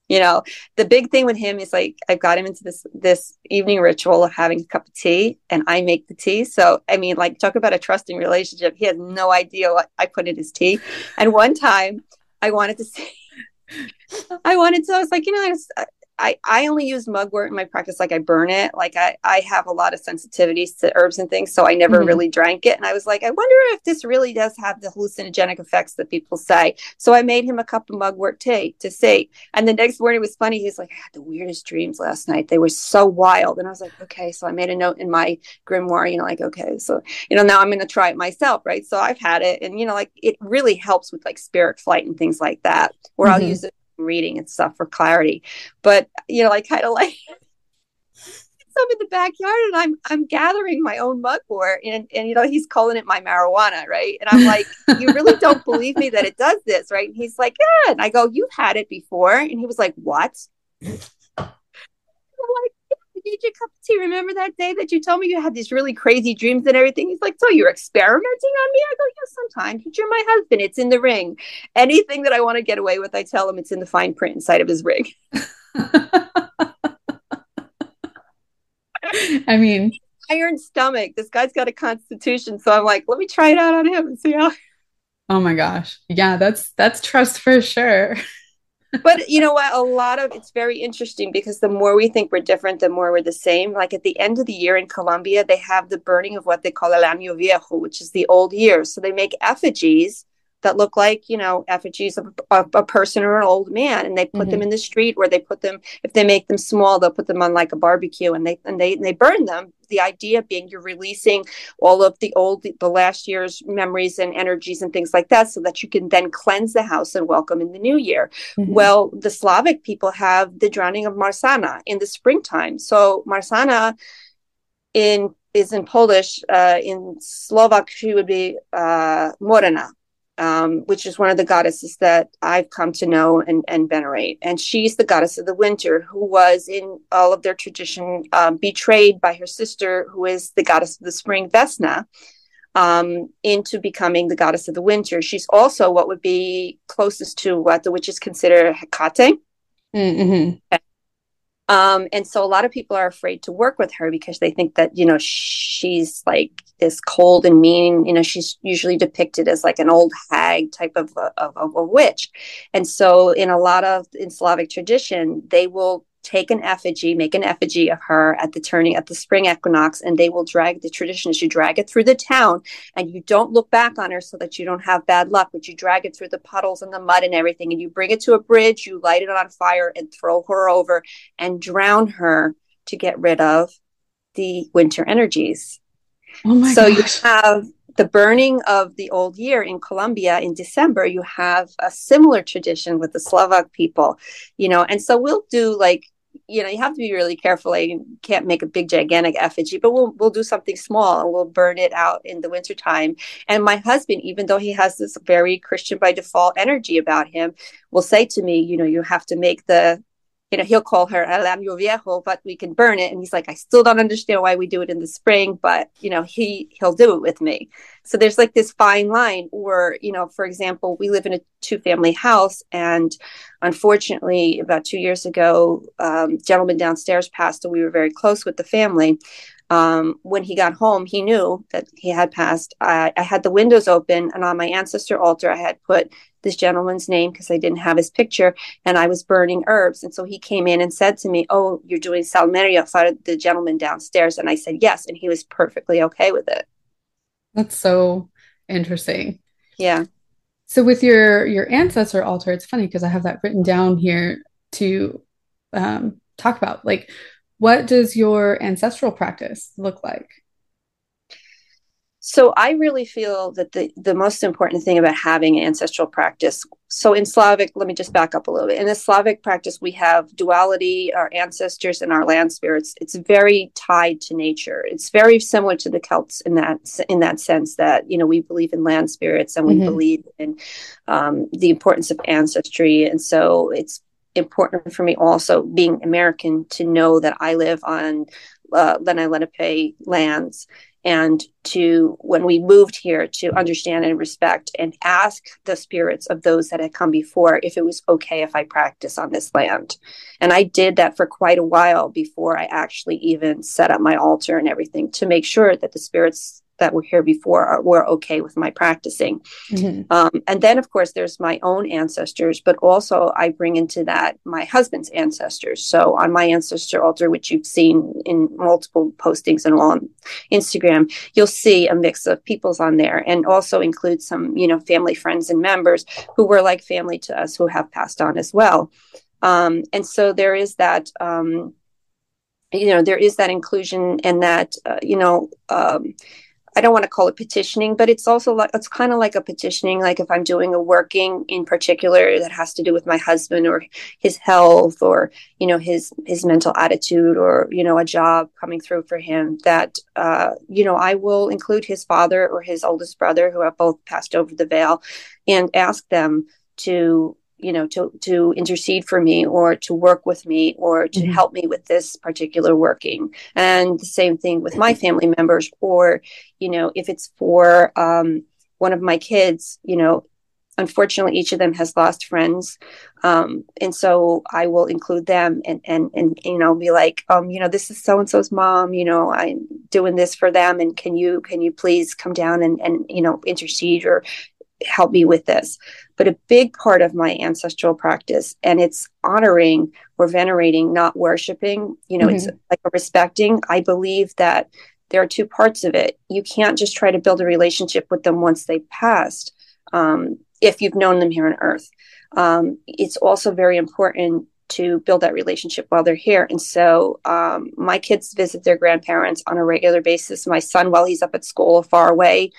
You know the big thing with him is like i've got him into this this evening ritual of having a cup of tea and i make the tea. So i mean like talk about a trusting relationship. He has no idea what i put in his tea. And one time i wanted to say i wanted to i was like you know I, I, I only use mugwort in my practice like I burn it. Like I, I have a lot of sensitivities to herbs and things, so I never mm-hmm. really drank it. And I was like, I wonder if this really does have the hallucinogenic effects that people say. So I made him a cup of mugwort tea to see. And the next morning it was funny. He's like, I had the weirdest dreams last night. They were so wild. And I was like, okay. So I made a note in my grimoire, you know, like, okay, so you know, now I'm gonna try it myself, right? So I've had it and you know, like it really helps with like spirit flight and things like that, where mm-hmm. I'll use it reading and stuff for clarity. But you know, like kind of like I'm in the backyard and I'm I'm gathering my own mugwort and and you know he's calling it my marijuana, right? And I'm like, you really don't believe me that it does this, right? And he's like, yeah. And I go, you've had it before, and he was like, what? I'm like, need your cup of tea. Remember that day that you told me you had these really crazy dreams and everything? He's like, So you're experimenting on me? I go, Yeah, sometimes. But you're my husband. It's in the ring. Anything that I want to get away with, I tell him it's in the fine print inside of his ring. I mean, iron stomach. This guy's got a constitution. So I'm like, let me try it out on him and see how. Oh my gosh. Yeah, that's that's trust for sure. but you know what? A lot of it's very interesting because the more we think we're different, the more we're the same. Like at the end of the year in Colombia, they have the burning of what they call el año viejo, which is the old year. So they make effigies that look like you know effigies of a, a person or an old man and they put mm-hmm. them in the street where they put them if they make them small they'll put them on like a barbecue and they and they and they burn them the idea being you're releasing all of the old the last year's memories and energies and things like that so that you can then cleanse the house and welcome in the new year mm-hmm. well the slavic people have the drowning of Marzanna in the springtime so Marzanna in is in polish uh, in slovak she would be uh, morena um, which is one of the goddesses that I've come to know and, and venerate. And she's the goddess of the winter, who was in all of their tradition um, betrayed by her sister, who is the goddess of the spring, Vesna, um, into becoming the goddess of the winter. She's also what would be closest to what the witches consider Hecate. Mm-hmm. Um, and so a lot of people are afraid to work with her because they think that, you know, she's like this cold and mean, you know, she's usually depicted as like an old hag type of, of, of a witch. And so in a lot of, in Slavic tradition, they will take an effigy, make an effigy of her at the turning at the spring equinox, and they will drag the tradition is you drag it through the town and you don't look back on her so that you don't have bad luck, but you drag it through the puddles and the mud and everything, and you bring it to a bridge, you light it on fire and throw her over and drown her to get rid of the winter energies. Oh my so gosh. you have the burning of the old year in Colombia in December, you have a similar tradition with the Slovak people, you know, and so we'll do like you know you have to be really careful. You can't make a big gigantic effigy but we'll we'll do something small and we'll burn it out in the wintertime. And my husband even though he has this very christian by default energy about him will say to me you know you have to make the you know, he'll call her El Año Viejo, but we can burn it. And he's like, I still don't understand why we do it in the spring, but you know, he he'll do it with me. So there's like this fine line. Or, you know, for example, we live in a two family house, and unfortunately, about two years ago, um, gentleman downstairs passed, and we were very close with the family. Um, when he got home, he knew that he had passed. I, I had the windows open, and on my ancestor altar, I had put this gentleman's name because I didn't have his picture and I was burning herbs. And so he came in and said to me, Oh, you're doing sahumerio for the gentleman downstairs. And I said, Yes. And he was perfectly okay with it. That's so interesting. Yeah. So with your your ancestor altar, it's funny because I have that written down here to um, talk about. Like, what does your ancestral practice look like? So I really feel that the, the most important thing about having ancestral practice. So in Slavic, let me just back up a little bit. In the Slavic practice, we have duality, our ancestors and our land spirits. It's very tied to nature. It's very similar to the Celts in that in that sense that you know we believe in land spirits and we mm-hmm. believe in um, the importance of ancestry. And so it's important for me also being American to know that I live on uh, Lenni Lenape lands and to when we moved here to understand and respect and ask the spirits of those that had come before if it was okay if I practice on this land. And I did that for quite a while before I actually even set up my altar and everything to make sure that the spirits that were here before are, were okay with my practicing. Mm-hmm. Um, and then, of course, there's my own ancestors, but also I bring into that my husband's ancestors. So on my ancestor altar, which you've seen in multiple postings and on Instagram, you'll see a mix of peoples on there, and also include some, you know, family, friends, and members who were like family to us who have passed on as well. Um, and so there is that. Um, you know there is that inclusion and that uh, you know um, I don't want to call it petitioning, but it's also like it's kind of like a petitioning. Like if I'm doing a working in particular that has to do with my husband or his health or you know his his mental attitude or you know a job coming through for him, that uh, you know I will include his father or his oldest brother who have both passed over the veil, and ask them to you know to to intercede for me or to work with me or to mm-hmm. help me with this particular working and the same thing with my family members or you know if it's for um, one of my kids you know unfortunately each of them has lost friends um, and so i will include them and and and you know be like um you know this is so and so's mom you know i'm doing this for them and can you can you please come down and and you know intercede or help me with this but a big part of my ancestral practice and it's honoring or venerating not worshiping you know mm-hmm. it's like a respecting i believe that there are two parts of it you can't just try to build a relationship with them once they've passed um, if you've known them here on earth. Um, it's also very important to build that relationship while they're here. And so um, my kids visit their grandparents on a regular basis. My son, while he's up at school far away,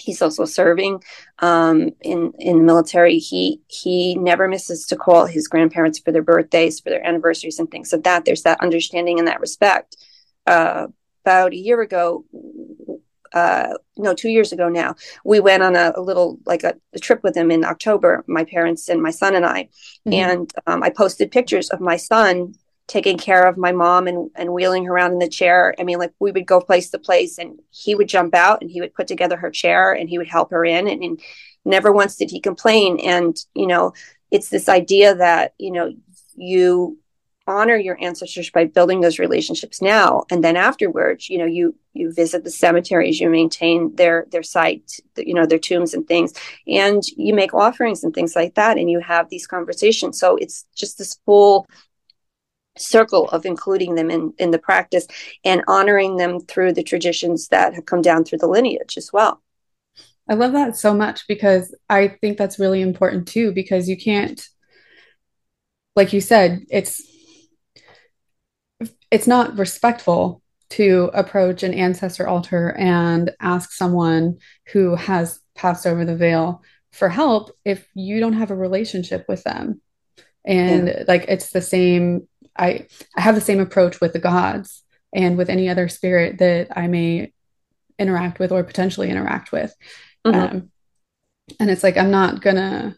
he's also serving um, in in the military. He he never misses to call his grandparents for their birthdays, for their anniversaries, and things of like that. There's that understanding and that respect. Uh, about a year ago, uh, no, two years ago now, we went on a, a little like a, a, trip with him in October, my parents and my son and I. Mm-hmm. And um, I posted pictures of my son taking care of my mom and, and wheeling her around in the chair. I mean, like we would go place to place and he would jump out and he would put together her chair and he would help her in. And, and never once did he complain. And, you know, it's this idea that, you know, you honor your ancestors by building those relationships now and then afterwards you know you you visit the cemeteries you maintain their their site you know their tombs and things and you make offerings and things like that and you have these conversations so it's just this full circle of including them in in the practice and honoring them through the traditions that have come down through the lineage as well i love that so much because i think that's really important too because you can't like you said it's it's not respectful to approach an ancestor altar and ask someone who has passed over the veil for help if you don't have a relationship with them and yeah. like it's the same i i have the same approach with the gods and with any other spirit that i may interact with or potentially interact with mm-hmm. um, and it's like i'm not gonna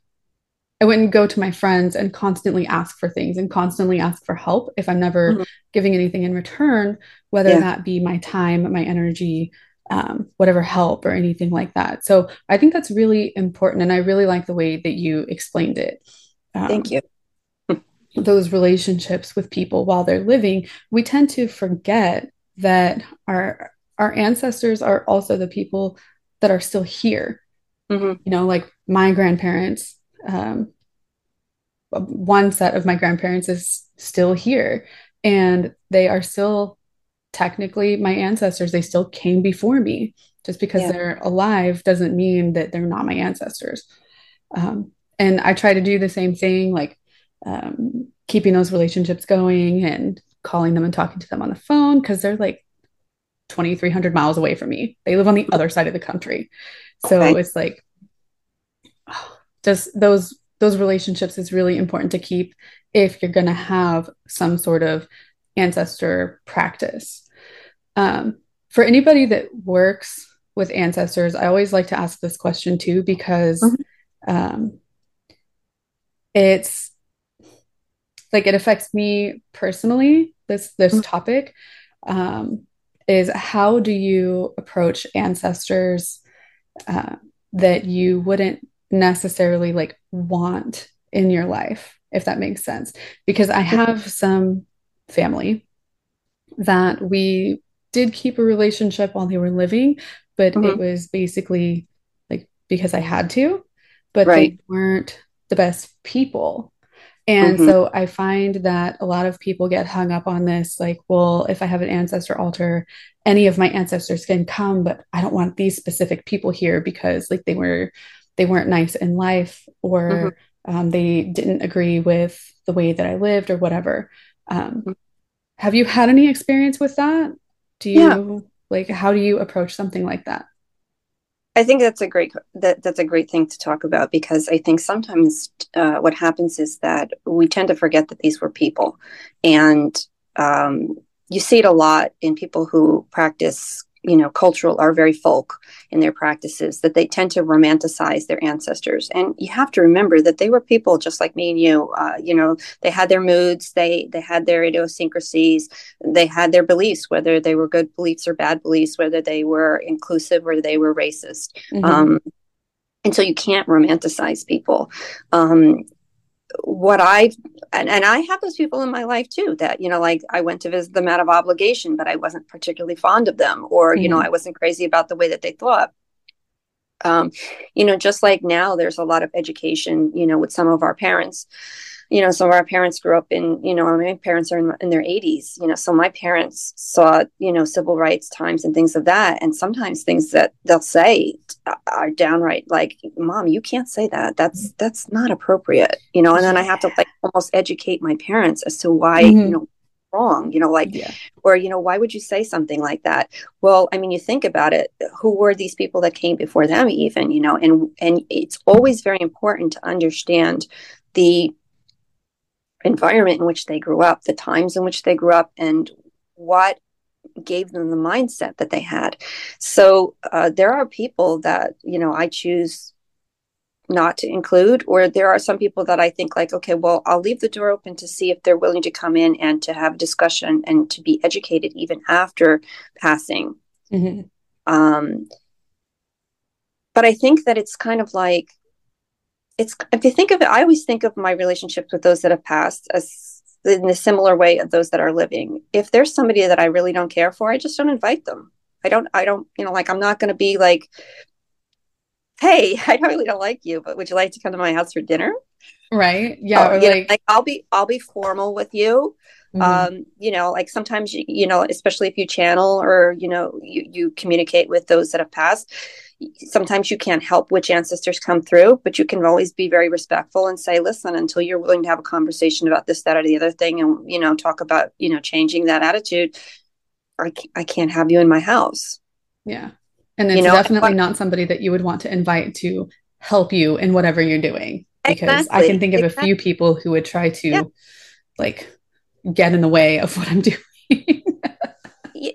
I wouldn't go to my friends and constantly ask for things and constantly ask for help if I'm never mm-hmm. giving anything in return, whether yeah. that be my time, my energy, um, whatever help or anything like that. So I think that's really important. And I really like the way that you explained it. Um, Thank you. Those relationships with people while they're living, we tend to forget that our our ancestors are also the people that are still here. Mm-hmm. You know, like my grandparents um, one set of my grandparents is still here and they are still technically my ancestors they still came before me just because yeah. they're alive doesn't mean that they're not my ancestors um, and i try to do the same thing like um, keeping those relationships going and calling them and talking to them on the phone because they're like 2300 miles away from me they live on the other side of the country so okay. it's like just those those relationships is really important to keep if you're going to have some sort of ancestor practice. Um, for anybody that works with ancestors, I always like to ask this question too because mm-hmm. um, it's like it affects me personally. This this mm-hmm. topic um, is how do you approach ancestors uh, that you wouldn't necessarily like want in your life, if that makes sense. Because I have some family that we did keep a relationship while they were living, but mm-hmm. it was basically like because I had to, but right. they weren't the best people. And mm-hmm. so I find that a lot of people get hung up on this like, well, if I have an ancestor altar, any of my ancestors can come, but I don't want these specific people here because like they were they weren't nice in life or mm-hmm. um, they didn't agree with the way that I lived or whatever. Um, mm-hmm. Have you had any experience with that? Do you yeah. like how do you approach something like that? I think that's a great that that's a great thing to talk about because I think sometimes uh, what happens is that we tend to forget that these were people, and um, you see it a lot in people who practice you know cultural are very folk in their practices that they tend to romanticize their ancestors. And you have to remember that they were people just like me and you. Uh, you know they had their moods they they had their idiosyncrasies they had their beliefs whether they were good beliefs or bad beliefs whether they were inclusive or they were racist. Mm-hmm. um, and so you can't romanticize people. Um, what I've and, and I have those people in my life too that, you know, like I went to visit them out of obligation, but I wasn't particularly fond of them, or, mm-hmm. you know, mm-hmm. I wasn't crazy about the way that they thought. Um, you know, just like now, there's a lot of education, you know, with some of our parents you know, some of our parents grew up in, you know, my parents are in, in, their 80s, you know, so my parents saw, you know, civil rights times and things of that. And sometimes things that they'll say are downright like, mom, you can't say that. That's, that's not appropriate, you know, and then I have to like almost educate my parents as to why, mm-hmm. you know, wrong you know like yeah. or you know why would you say something like that well i mean you think about it who were these people that came before them even you know and and it's always very important to understand the environment in which they grew up, the times in which they grew up, and what gave them the mindset that they had. So uh, there are people that, you know, I choose not to include, or there are some people that I think, like, okay, well, I'll leave the door open to see if they're willing to come in and to have a discussion and to be educated even after passing. Mm-hmm. Um, but I think that it's kind of like it's if you think of it, I always think of my relationships with those that have passed as in a similar way of those that are living. If there's somebody that I really don't care for, I just don't invite them. I don't, I don't, you know, like I'm not going to be like, hey, I really don't like you, but would you like to come to my house for dinner? Right. Yeah. Oh, like, know, like I'll be, I'll be formal with you. Mm-hmm. Um, you know, like sometimes you, you know, especially if you channel or you know, you you communicate with those that have passed sometimes you can't help which ancestors come through, but you can always be very respectful and say, listen, until you're willing to have a conversation about this, that, or the other thing, and, you know, talk about, you know, changing that attitude, I, I can't have you in my house. Yeah. And it's you know, definitely not somebody that you would want to invite to help you in whatever you're doing. Because exactly. I can think of exactly. a few people who would try to yeah. like get in the way of what I'm doing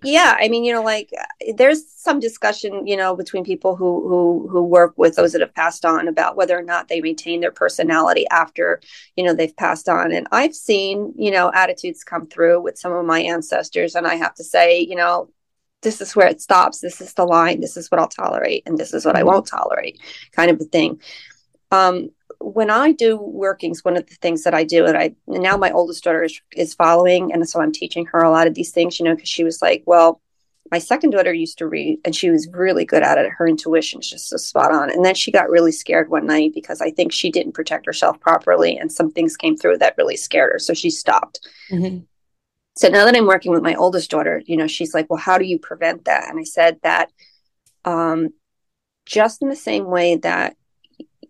yeah i mean you know like uh, there's some discussion you know between people who who who work with those that have passed on about whether or not they maintain their personality after you know they've passed on and i've seen you know attitudes come through with some of my ancestors and i have to say you know this is where it stops this is the line this is what i'll tolerate and this is what i mm-hmm. won't tolerate kind of a thing um when I do workings, one of the things that I do, and I and now my oldest daughter is, is following, and so I'm teaching her a lot of these things, you know, because she was like, well, my second daughter used to read, and she was really good at it. Her intuition is just so spot on. And then she got really scared one night because I think she didn't protect herself properly, and some things came through that really scared her, so she stopped. Mm-hmm. So now that I'm working with my oldest daughter, you know, she's like, well, how do you prevent that? And I said that um, just in the same way that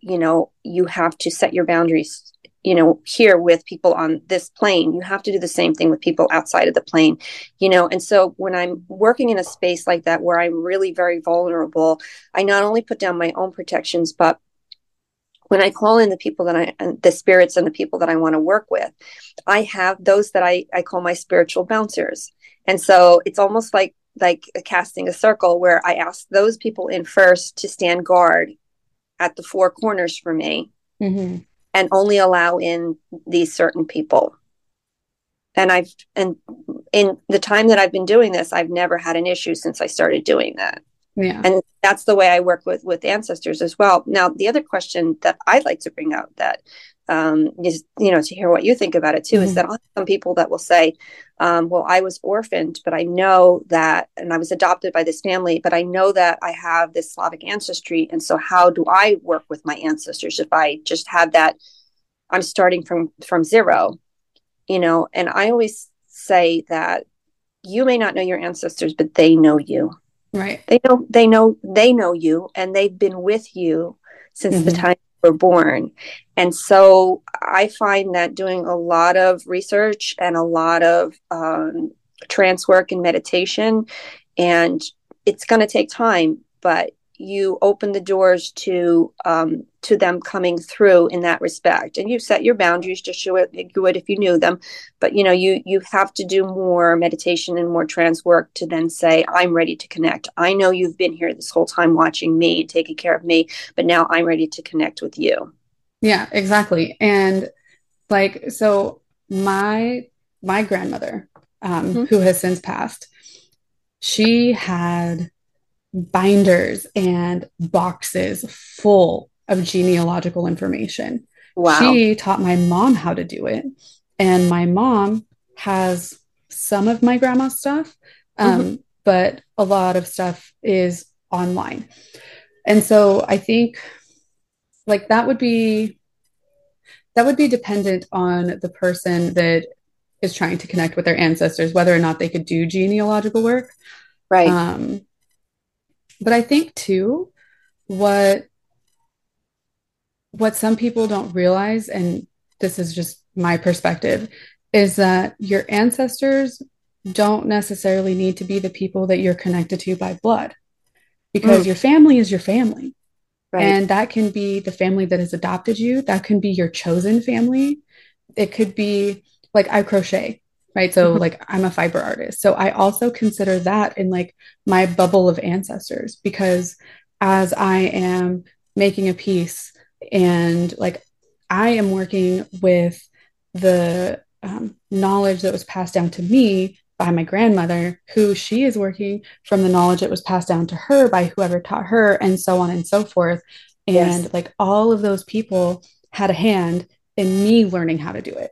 you know you have to set your boundaries you know here with people on this plane you have to do the same thing with people outside of the plane you know and so when i'm working in a space like that where i'm really very vulnerable i not only put down my own protections but when I call in the people that I, and the spirits and the people that I want to work with, I have those that I, I call my spiritual bouncers. And so it's almost like, like casting a circle where I ask those people in first to stand guard at the four corners for me mm-hmm. and only allow in these certain people and i've and in the time that i've been doing this i've never had an issue since i started doing that yeah and that's the way i work with with ancestors as well now the other question that i'd like to bring out that um, is, you know, to hear what you think about it too, mm-hmm. is that some people that will say, um, well, I was orphaned, but I know that, and I was adopted by this family, but I know that I have this Slavic ancestry. And so how do I work with my ancestors if I just had that, I'm starting from, from zero, you know, and I always say that you may not know your ancestors, but they know you. Right. They know, they know, they know you and they've been with you since mm-hmm. the time you were born. And so I find that doing a lot of research and a lot of um, trance work and meditation, and it's going to take time, but you open the doors to um, to them coming through in that respect. And you set your boundaries just show it you would if you knew them. But you know you you have to do more meditation and more trance work to then say i'm ready to connect. I know you've been here this whole time watching me taking care of me but now i'm ready to connect with you. Yeah exactly. And like so my my grandmother um, mm-hmm. who has since passed she had binders and boxes full of genealogical information. Wow. She taught my mom how to do it. And my mom has some of my grandma's stuff, um, mm-hmm. but a lot of stuff is online. And so I think like that would be that would be dependent on the person that is trying to connect with their ancestors, whether or not they could do genealogical work. Right. Um, but I think too, what what some people don't realize, and this is just my perspective, is that your ancestors don't necessarily need to be the people that you're connected to by blood because mm. your family is your family. Right. And that can be the family that has adopted you. That can be your chosen family. It could be like I crochet right? So like i'm a fiber artist. So i also consider that in like my bubble of ancestors because as i am making a piece and like i am working with the um, knowledge that was passed down to me by my grandmother who she is working from the knowledge that was passed down to her by whoever taught her and so on and so forth. And yes. like all of those people had a hand in me learning how to do it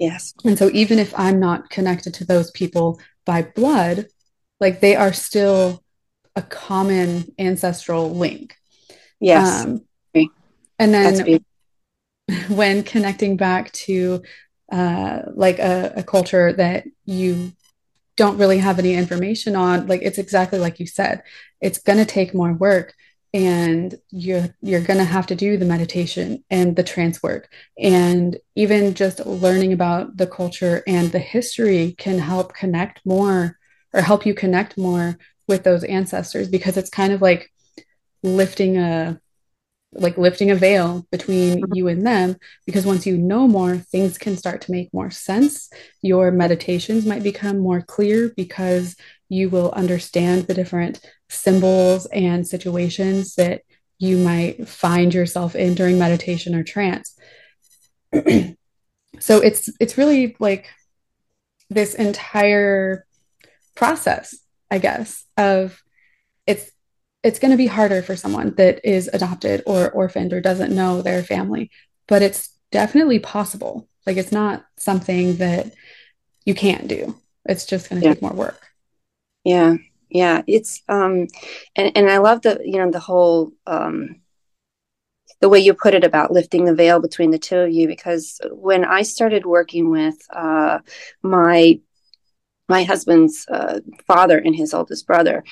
Yes. And so even if I'm not connected to those people by blood, like they are still a common ancestral link. Yes. Um, and then when connecting back to uh, like a, a culture that you don't really have any information on, like it's exactly like you said, it's going to take more work and you're you're going to have to do the meditation and the trance work and even just learning about the culture and the history can help connect more or help you connect more with those ancestors because it's kind of like lifting a like lifting a veil between mm-hmm. you and them because once you know more things can start to make more sense your meditations might become more clear because you will understand the different symbols and situations that you might find yourself in during meditation or trance. so it's it's really like this entire process, I guess, of it's it's going to be harder for someone that is adopted or orphaned or doesn't know their family, but it's definitely possible. Like it's not something that you can't do. It's just going to yeah. take more work. Yeah. Yeah. It's, um, and, and I love the, you know, the whole, um, the way you put it about lifting the veil between the two of you, because when I started working with, uh, my, my husband's uh, father and his oldest brother,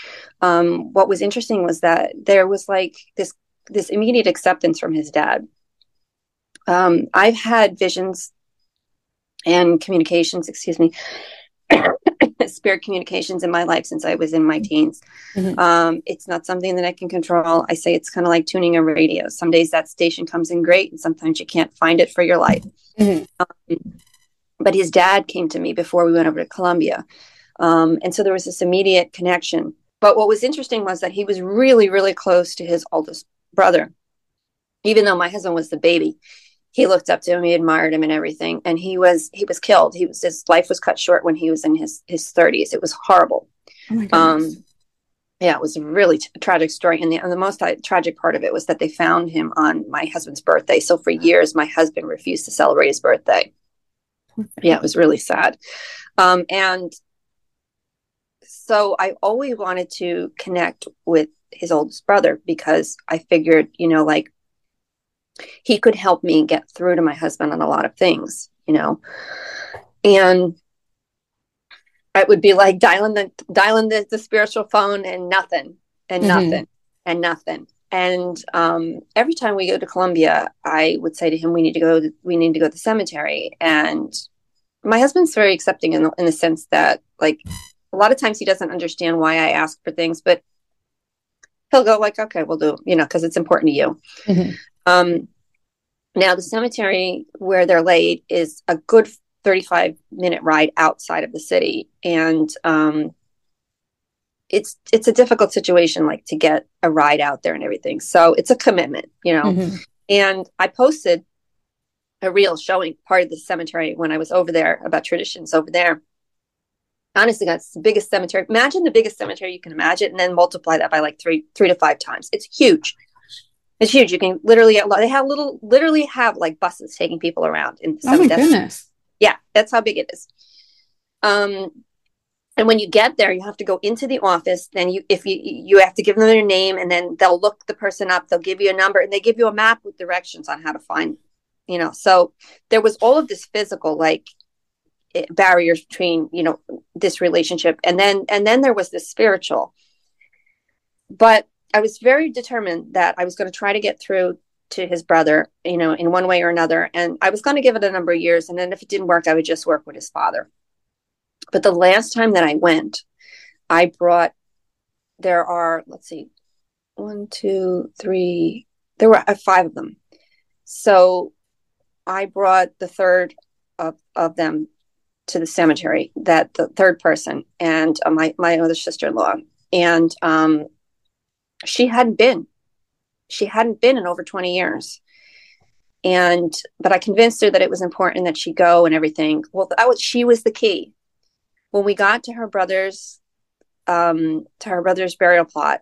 um, what was interesting was that there was like this, this immediate acceptance from his dad. Um, I've had visions and communications, excuse me, spirit communications in my life since I was in my teens. Mm-hmm. Um, it's not something that I can control. I say it's kind of like tuning a radio. Some days that station comes in great, and sometimes you can't find it for your life. Mm-hmm. Um, but his dad came to me before we went over to Colombia. Um, and so there was this immediate connection. But what was interesting was that he was really, really close to his oldest brother, even though my husband was the baby he looked up to him he admired him and everything and he was he was killed. He was his life was cut short when he was in his his 30s it was horrible. Oh um yeah it was a really t- tragic story. And the, and the most uh, tragic part of it was that they found him on my husband's birthday. So for years my husband refused to celebrate his birthday. Yeah it was really sad. Um and so i always wanted to connect with his oldest brother because i figured you know like he could help me get through to my husband on a lot of things, you know. And it would be like dialing the dialing the, the spiritual phone and nothing and mm-hmm. nothing and nothing. And um, every time we go to Colombia, I would say to him, "We need to go. We need to go to the cemetery." And my husband's very accepting in the, in the sense that, like, a lot of times he doesn't understand why I ask for things, but he'll go like, okay, we'll do, you know, because it's important to you. Mm-hmm. Um, now the cemetery where they're laid is a good 35 minute ride outside of the city. And, um, it's it's a difficult situation like to get a ride out there and everything. So it's a commitment you know? Mm-hmm. and i posted a reel showing part of the cemetery when i was over there about traditions over there. Honestly that's the biggest cemetery. Imagine the biggest cemetery you can imagine and then multiply that by like three three to five times. It's huge it's huge. You can literally they have little literally have like buses taking people around in oh my goodness. Yeah that's how big it is. Um and when you get there you have to go into the office then you if you you have to give them their name and then they'll look the person up they'll give you a number and they give you a map with directions on how to find you know. So there was all of this physical like eh, barriers between you know this relationship and then and then there was this spiritual. But i was very determined that i was going to try to get through to his brother you know in one way or another and i was going to give it a number of years and then if it didn't work i would just work with his father but the last time that I went, I brought, there are, let's see, one, two, three, there were uh, five of them. So I brought the third of, of them to the cemetery, that the third person, and uh, my, my other sister in law. And um, she hadn't been. She hadn't been in over 20 years and but i convinced her that it was important that she go and everything well that was she was the key when we got to her brother's um, to her brother's burial plot,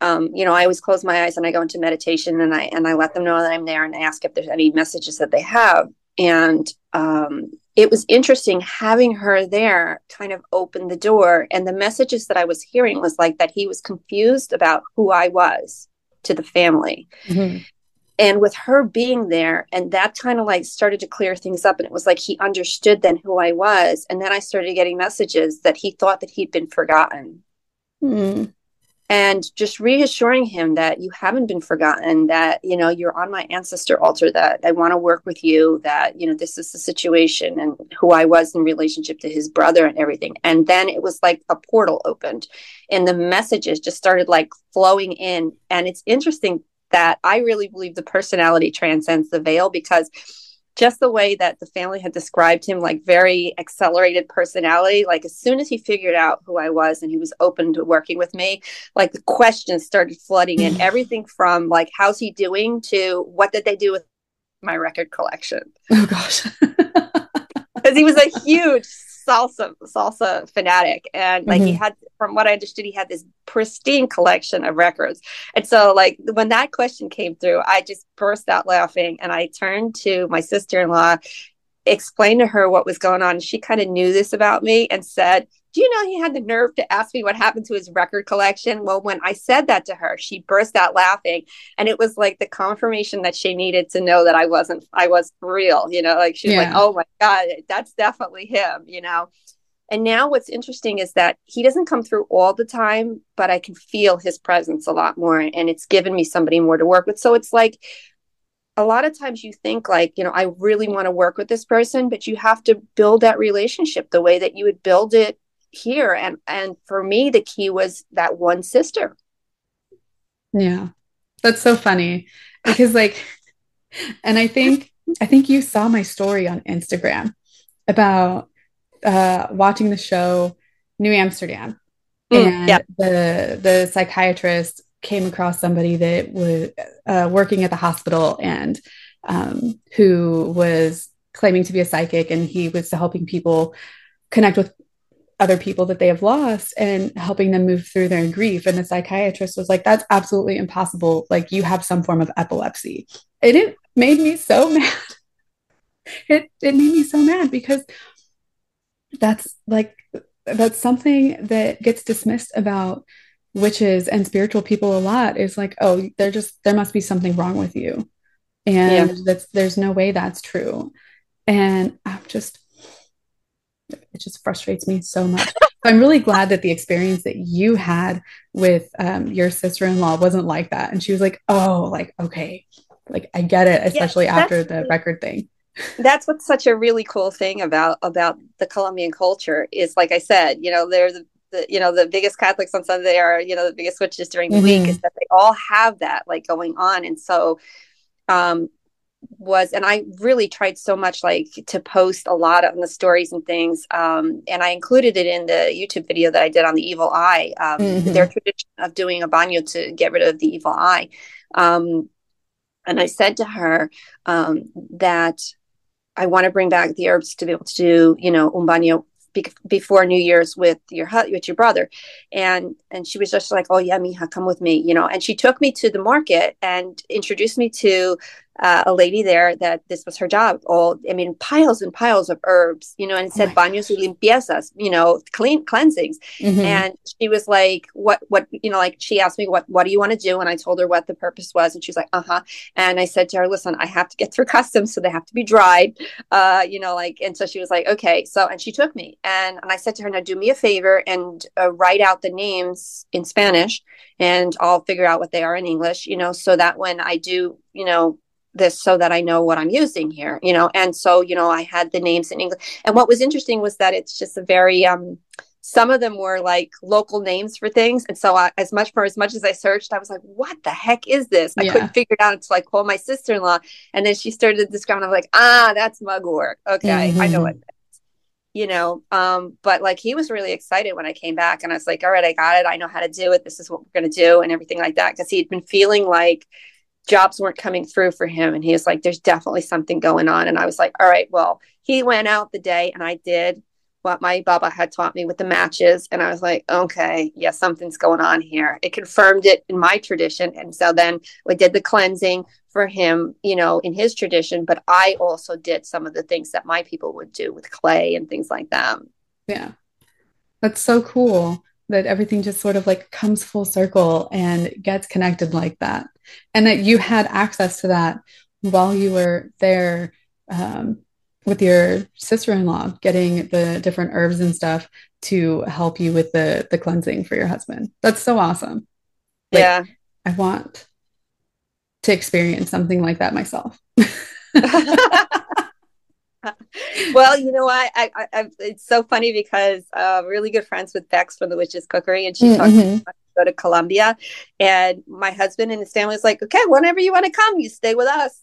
um, you know, I always close my eyes and I go into meditation and I and I let them know that I'm there and ask if there's any messages that they have. And um, it was interesting having her there kind of opened the door. And the messages that I was hearing was like that he was confused about who I was to the family. Mm-hmm and with her being there and that kind of like started to clear things up and it was like he understood then who i was and then i started getting messages that he thought that he'd been forgotten mm. And just reassuring him that you haven't been forgotten that you know you're on my ancestor altar that i want to work with you that you know this is the situation and who i was in relationship to his brother and everything. And then it was like a portal opened and the messages just started like flowing in. And it's interesting that I really believe the personality transcends the veil because just the way that the family had described him, like very accelerated personality, like as soon as he figured out who I was and he was open to working with me, like the questions started flooding in everything from like, how's he doing to what did they do with my record collection? Oh gosh. Because he was a huge salsa salsa fanatic. And like mm-hmm. he had from what i understood he had this pristine collection of records. And so like when that question came through i just burst out laughing and i turned to my sister-in-law explained to her what was going on. She kind of knew this about me and said do you know he had the nerve to ask me what happened to his record collection? Well, when I said that to her, she burst out laughing. And it was like the confirmation that she needed to know that I wasn't, I was real, you know, like she's yeah. like, oh my God, that's definitely him, you know. And now what's interesting is that he doesn't come through all the time, but I can feel his presence a lot more. And it's given me somebody more to work with. So it's like, a lot of times you think like you know i really want to work with this person but you have to build that relationship the way that you would build it here. And and for me the key was that one sister. Yeah. That's so funny. Because like and i think i think you saw my story on instagram about uh watching the show new amsterdam. Mm, and yeah. the the psychiatrist came across somebody that was uh, working at the hospital and um, who was claiming to be a psychic and he was helping people connect with other people that they have lost and helping them move through their grief. And the psychiatrist was like, that's absolutely impossible. Like, you have some form of epilepsy. And it made me so mad. It, it made me so mad because that's like, that's something that gets dismissed about witches and spiritual people a lot is like, oh, they're just, there must be something wrong with you. And yeah. that's, there's no way that's true. And I'm just, it just frustrates me so much. I'm really glad that the experience that you had with um, your sister-in-law wasn't like that. And she was like, "Oh, like okay, like I get it," especially after the record thing. That's what's such a really cool thing about about the Colombian culture is, like I said, you know, there's the you know the biggest Catholics on Sunday are you know the biggest witches during the mm-hmm. week is that they all have that like going on, and so um was and i really tried so much like to post a lot on the stories and things um, and i included it in the youtube video that i did on the evil eye um, mm-hmm. their tradition of doing a baño to get rid of the evil eye um, and i said to her um, that i want to bring back the herbs to be able to do you know un be- before New Year's with your with your brother, and and she was just like, oh yeah, Mija, come with me, you know. And she took me to the market and introduced me to uh, a lady there that this was her job. All I mean, piles and piles of herbs, you know, and it said oh baños y limpiezas, you know, clean cleansings. Mm-hmm. And she was like, "What? What? You know?" Like she asked me, "What? What do you want to do?" And I told her what the purpose was, and she's like, "Uh huh." And I said to her, "Listen, I have to get through customs, so they have to be dried, uh, you know, like." And so she was like, "Okay." So and she took me, and and I said to her, "Now do me a favor and uh, write out the names in Spanish." And I'll figure out what they are in English, you know, so that when I do, you know, this so that I know what I'm using here, you know. And so, you know, I had the names in English. And what was interesting was that it's just a very um some of them were like local names for things. And so I, as much for as much as I searched, I was like, what the heck is this? I yeah. couldn't figure it out until I called my sister-in-law. And then she started to describe, I'm like, ah, that's mugwort. Okay, mm-hmm. I know what that is, you know um but like he was really excited when i came back and i was like all right i got it i know how to do it this is what we're going to do and everything like that because he'd been feeling like jobs weren't coming through for him. And he was like, there's definitely something going on. And I was like, all right, well, he went out the day and I did what my Baba had taught me with the matches. And I was like, okay, yeah, something's going on here. It confirmed it in my tradition. And so then we did the cleansing for him, you know, in his tradition. But I also did some of the things that my people would do with clay and things like that. Yeah. That's so cool that everything just sort of like comes full circle and gets connected like that. And that you had access to that while you were there um, with your sister-in-law getting the different herbs and stuff to help you with the the cleansing for your husband. That's so awesome. Like, yeah. I want to experience something like that myself well, you know what? I, I, I, it's so funny because uh, I'm really good friends with Bex from the Witches Cookery, and she mm-hmm. talked to go to Colombia, and my husband and his family was like, "Okay, whenever you want to come, you stay with us."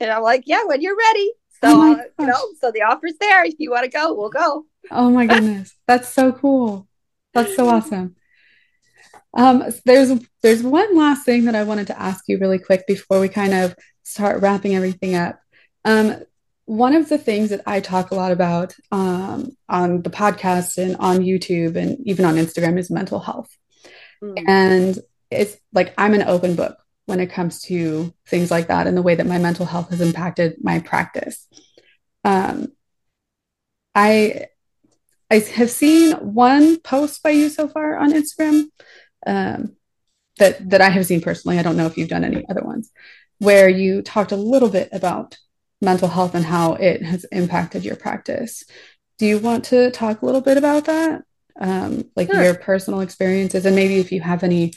And I'm like, "Yeah, when you're ready." So oh uh, you know, so the offer's there. If you want to go, we'll go. Oh my goodness, that's so cool. That's so awesome. Um, there's there's one last thing that I wanted to ask you really quick before we kind of start wrapping everything up. Um, one of the things that I talk a lot about um, on the podcast and on YouTube and even on Instagram is mental health. Mm. And it's like I'm an open book when it comes to things like that and the way that my mental health has impacted my practice. Um, I I have seen one post by you so far on Instagram um, that that I have seen personally. I don't know if you've done any other ones where you talked a little bit about mental health and how it has impacted your practice. Do you want to talk a little bit about that? Um, like sure. your personal experiences and maybe if you have any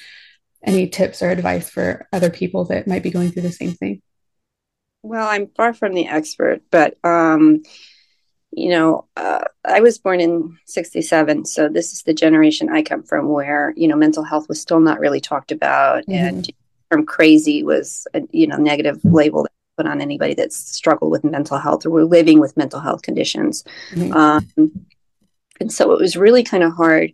any tips or advice for other people that might be going through the same thing. Well, I'm far from the expert, but um, you know, uh, I was born in 67. So this is the generation I come from where, you know, mental health was still not really talked about. Mm-hmm. And from crazy was a, you know, negative label put on anybody that's struggled with mental health or were living with mental health conditions. Mm-hmm. Um, and so it was really kind of hard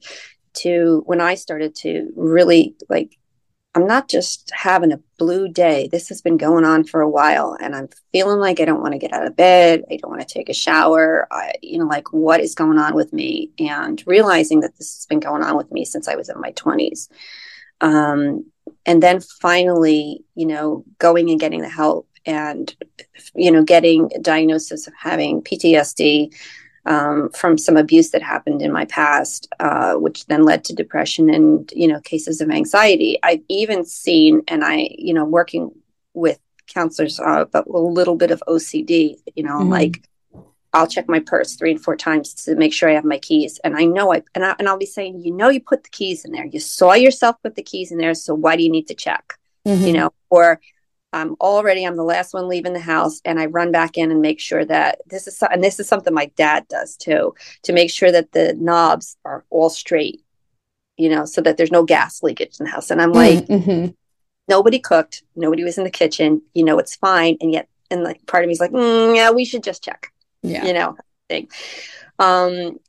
to, when I started to really like, I'm not just having a blue day. This has been going on for a while, and I'm feeling like I don't want to get out of bed. I don't want to take a shower. I, you know, like what is going on with me? And realizing that this has been going on with me since I was in my 20s. Um, and then finally, you know, going and getting the help and you know getting a diagnosis of having PTSD um, from some abuse that happened in my past, uh, which then led to depression and you know cases of anxiety. I've even seen, and I you know working with counselors, uh, but a little bit of OCD. You know, mm-hmm. like I'll check my purse three and four times to make sure I have my keys. And I know I and, I and I'll be saying, you know, you put the keys in there. You saw yourself put the keys in there. So why do you need to check? Mm-hmm. You know, or I'm already I'm the last one leaving the house and I run back in and make sure that this is and this is something my dad does too to make sure that the knobs are all straight you know, so that there's no gas leakage in the house. And I'm like, mm-hmm. nobody cooked, nobody was in the kitchen, you know, it's fine. And yet, and like part of me is like, mm, yeah, we should just check, yeah, you know, thing. Um,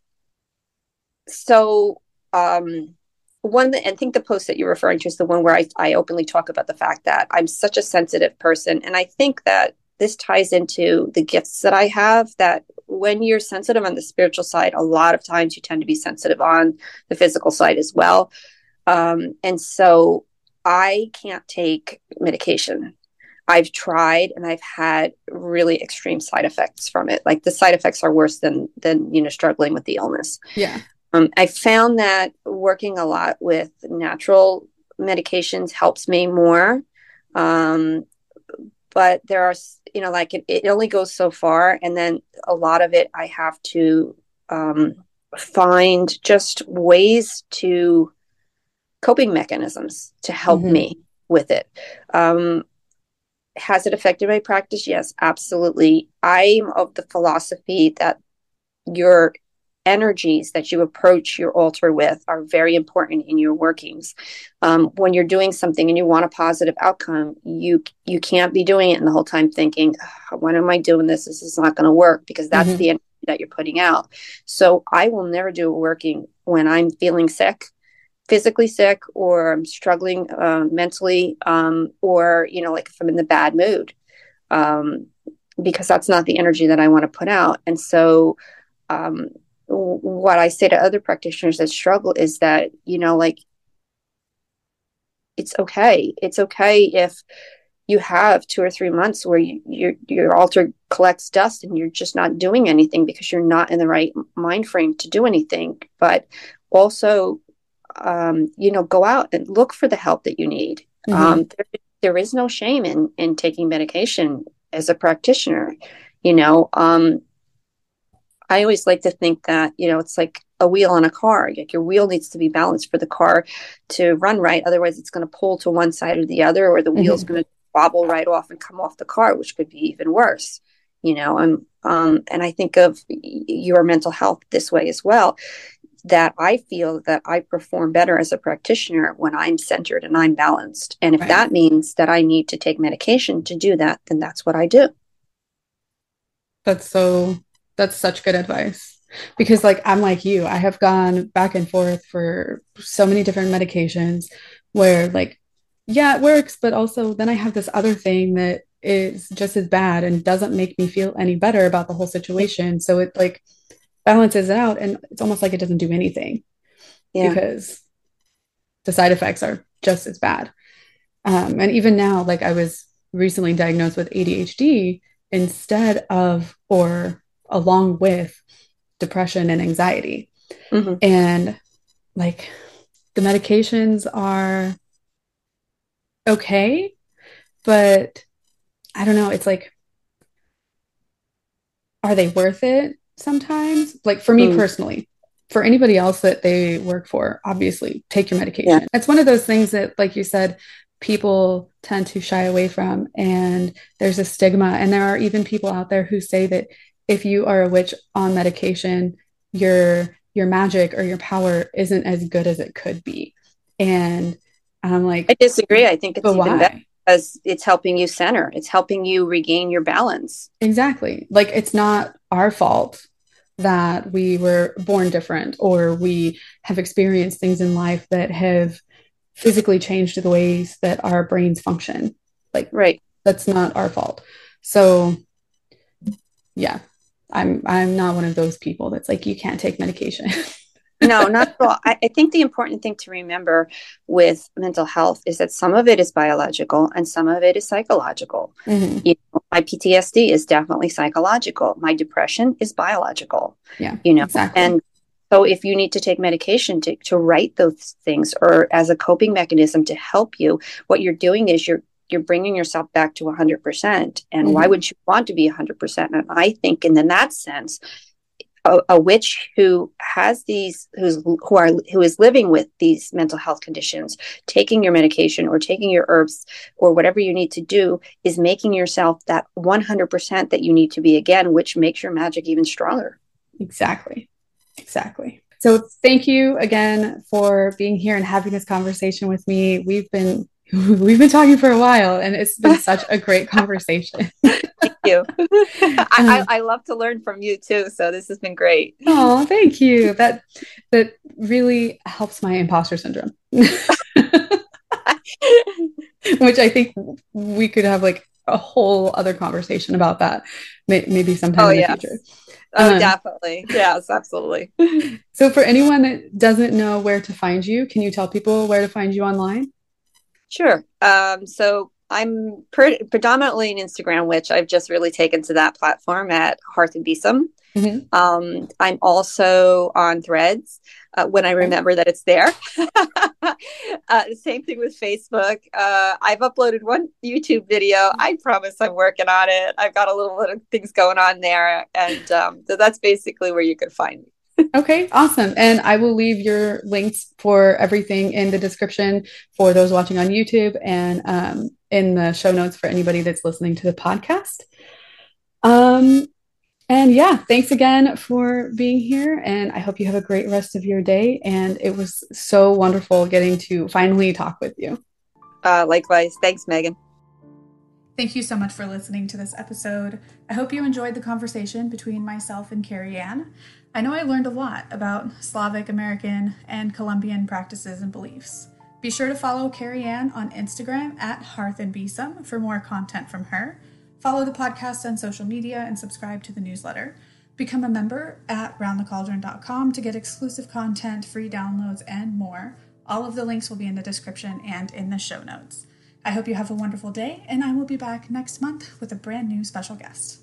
so, um, one I think the post that you're referring to is the one where I, I openly talk about the fact that I'm such a sensitive person. And I think that this ties into the gifts that I have that when you're sensitive on the spiritual side, a lot of times you tend to be sensitive on the physical side as well. Um, and so I can't take medication. I've tried and I've had really extreme side effects from it. Like the side effects are worse than than you know struggling with the illness. Yeah. Um, I found that working a lot with natural medications helps me more. Um, but there are, you know, like it, it, only goes so far. And then a lot of it, I have to um, find just ways to coping mechanisms to help mm-hmm. me with it. Um, has it affected my practice? Yes, absolutely. I'm of the philosophy that your energies that you approach your altar with are very important in your workings. Um, when you're doing something and you want a positive outcome, you you can't be doing it and the whole time thinking, "When am I doing this? This is not going to work," because that's mm-hmm. the energy that you're putting out. So I will never do a working when I'm feeling sick physically sick or I'm struggling uh, mentally um, or you know like if I'm in the bad mood um, because that's not the energy that I want to put out and so um, what I say to other practitioners that struggle is that, you know, like it's okay. It's okay if you have two or three months where you, your your altar collects dust and you're just not doing anything because you're not in the right mind frame to do anything. But also, um, you know, go out and look for the help that you need. Mm-hmm. Um, there, there is no shame in in taking medication as a practitioner. You know, um, I always like to think that, you know, it's like a wheel on a car. Like your wheel needs to be balanced for the car to run right. Otherwise, it's going to pull to one side or the other, or the mm-hmm. wheel's going to wobble right off and come off the car, which could be even worse. You know, and um, and I think of your mental health this way as well. That I feel that I perform better as a practitioner when I'm centered and I'm balanced. And if right. that means that I need to take medication to do that, then that's what I do. That's so that's such good advice because like i'm like you i have gone back and forth for so many different medications where like yeah it works but also then i have this other thing that is just as bad and doesn't make me feel any better about the whole situation so it like balances it out and it's almost like it doesn't do anything yeah. because the side effects are just as bad um, and even now like i was recently diagnosed with adhd instead of or along with depression and anxiety. Mm-hmm. And like the medications are okay, but I don't know. It's like, are they worth it sometimes? Like for me mm. personally, for anybody else that they work for, obviously take your medication. Yeah. It's one of those things that, like you said, people tend to shy away from and there's a stigma and there are even people out there who say that if you are a witch on medication, your your magic or your power isn't as good as it could be. And I'm like, I disagree. I think it's even why? better because it's helping you center. It's helping you regain your balance. Exactly. Like it's not our fault that we were born different or we have experienced things in life that have physically changed the ways that our brains function. Like, right. That's not our fault. So, yeah, I'm I'm not one of those people that's like you can't take medication. no, not at all. I, I, think the important thing to remember with mental health is that some of it is biological and some of it is psychological. Mm-hmm. You know, my PTSD is definitely psychological. My depression is biological. Yeah, you know, exactly. and so if you need to take medication to, to write those things or as a coping mechanism to help you, what you're doing is you're you're bringing yourself back to 100% and mm-hmm. why would you want to be 100% and i think in, in that sense a, a, witch who has these who's who are who is living with these mental health conditions taking your medication or taking your herbs or whatever you need to do is making yourself that 100% that you need to be again which makes your magic even stronger. Exactly. Exactly. So thank you again for being here and having this conversation with me. We've been we've been talking for a while and it's been such a great conversation. thank you. I, I, um, I, love to learn from you too. So this has been great. Oh, thank you. That that really helps my imposter syndrome. Which I think we could have like a whole other conversation about that maybe sometime oh, in the yes. future. Oh, um, definitely. Yes, absolutely. so, for anyone that doesn't know where to find you, can you tell people where to find you online? Sure. Um, so, I'm pre- predominantly an Instagram witch. I've just really taken to that platform at Hearth and Besom. Mm-hmm. Um, I'm also on Threads uh, when I remember that it's there. uh, same thing with Facebook. Uh, I've uploaded one YouTube video. I promise I'm working on it. I've got a little bit of things going on there, and um, so that's basically where you can find me. Okay, awesome. And I will leave your links for everything in the description for those watching on YouTube and um, in the show notes for anybody that's listening to the podcast. Um, and yeah, thanks again for being here. And I hope you have a great rest of your day. And it was so wonderful getting to finally talk with you. Uh, likewise. Thanks, Megan. Thank you so much for listening to this episode. I hope you enjoyed the conversation between myself and Caireann. I know I learned a lot about Slavic American and Colombian practices and beliefs. Be sure to follow Caireann on Instagram at Hearth and for more content from her. Follow the podcast on social media and subscribe to the newsletter. Become a member at roundthecauldron.com to get exclusive content, free downloads, and more. All of the links will be in the description and in the show notes. I hope you have a wonderful day, and I will be back next month with a brand new special guest.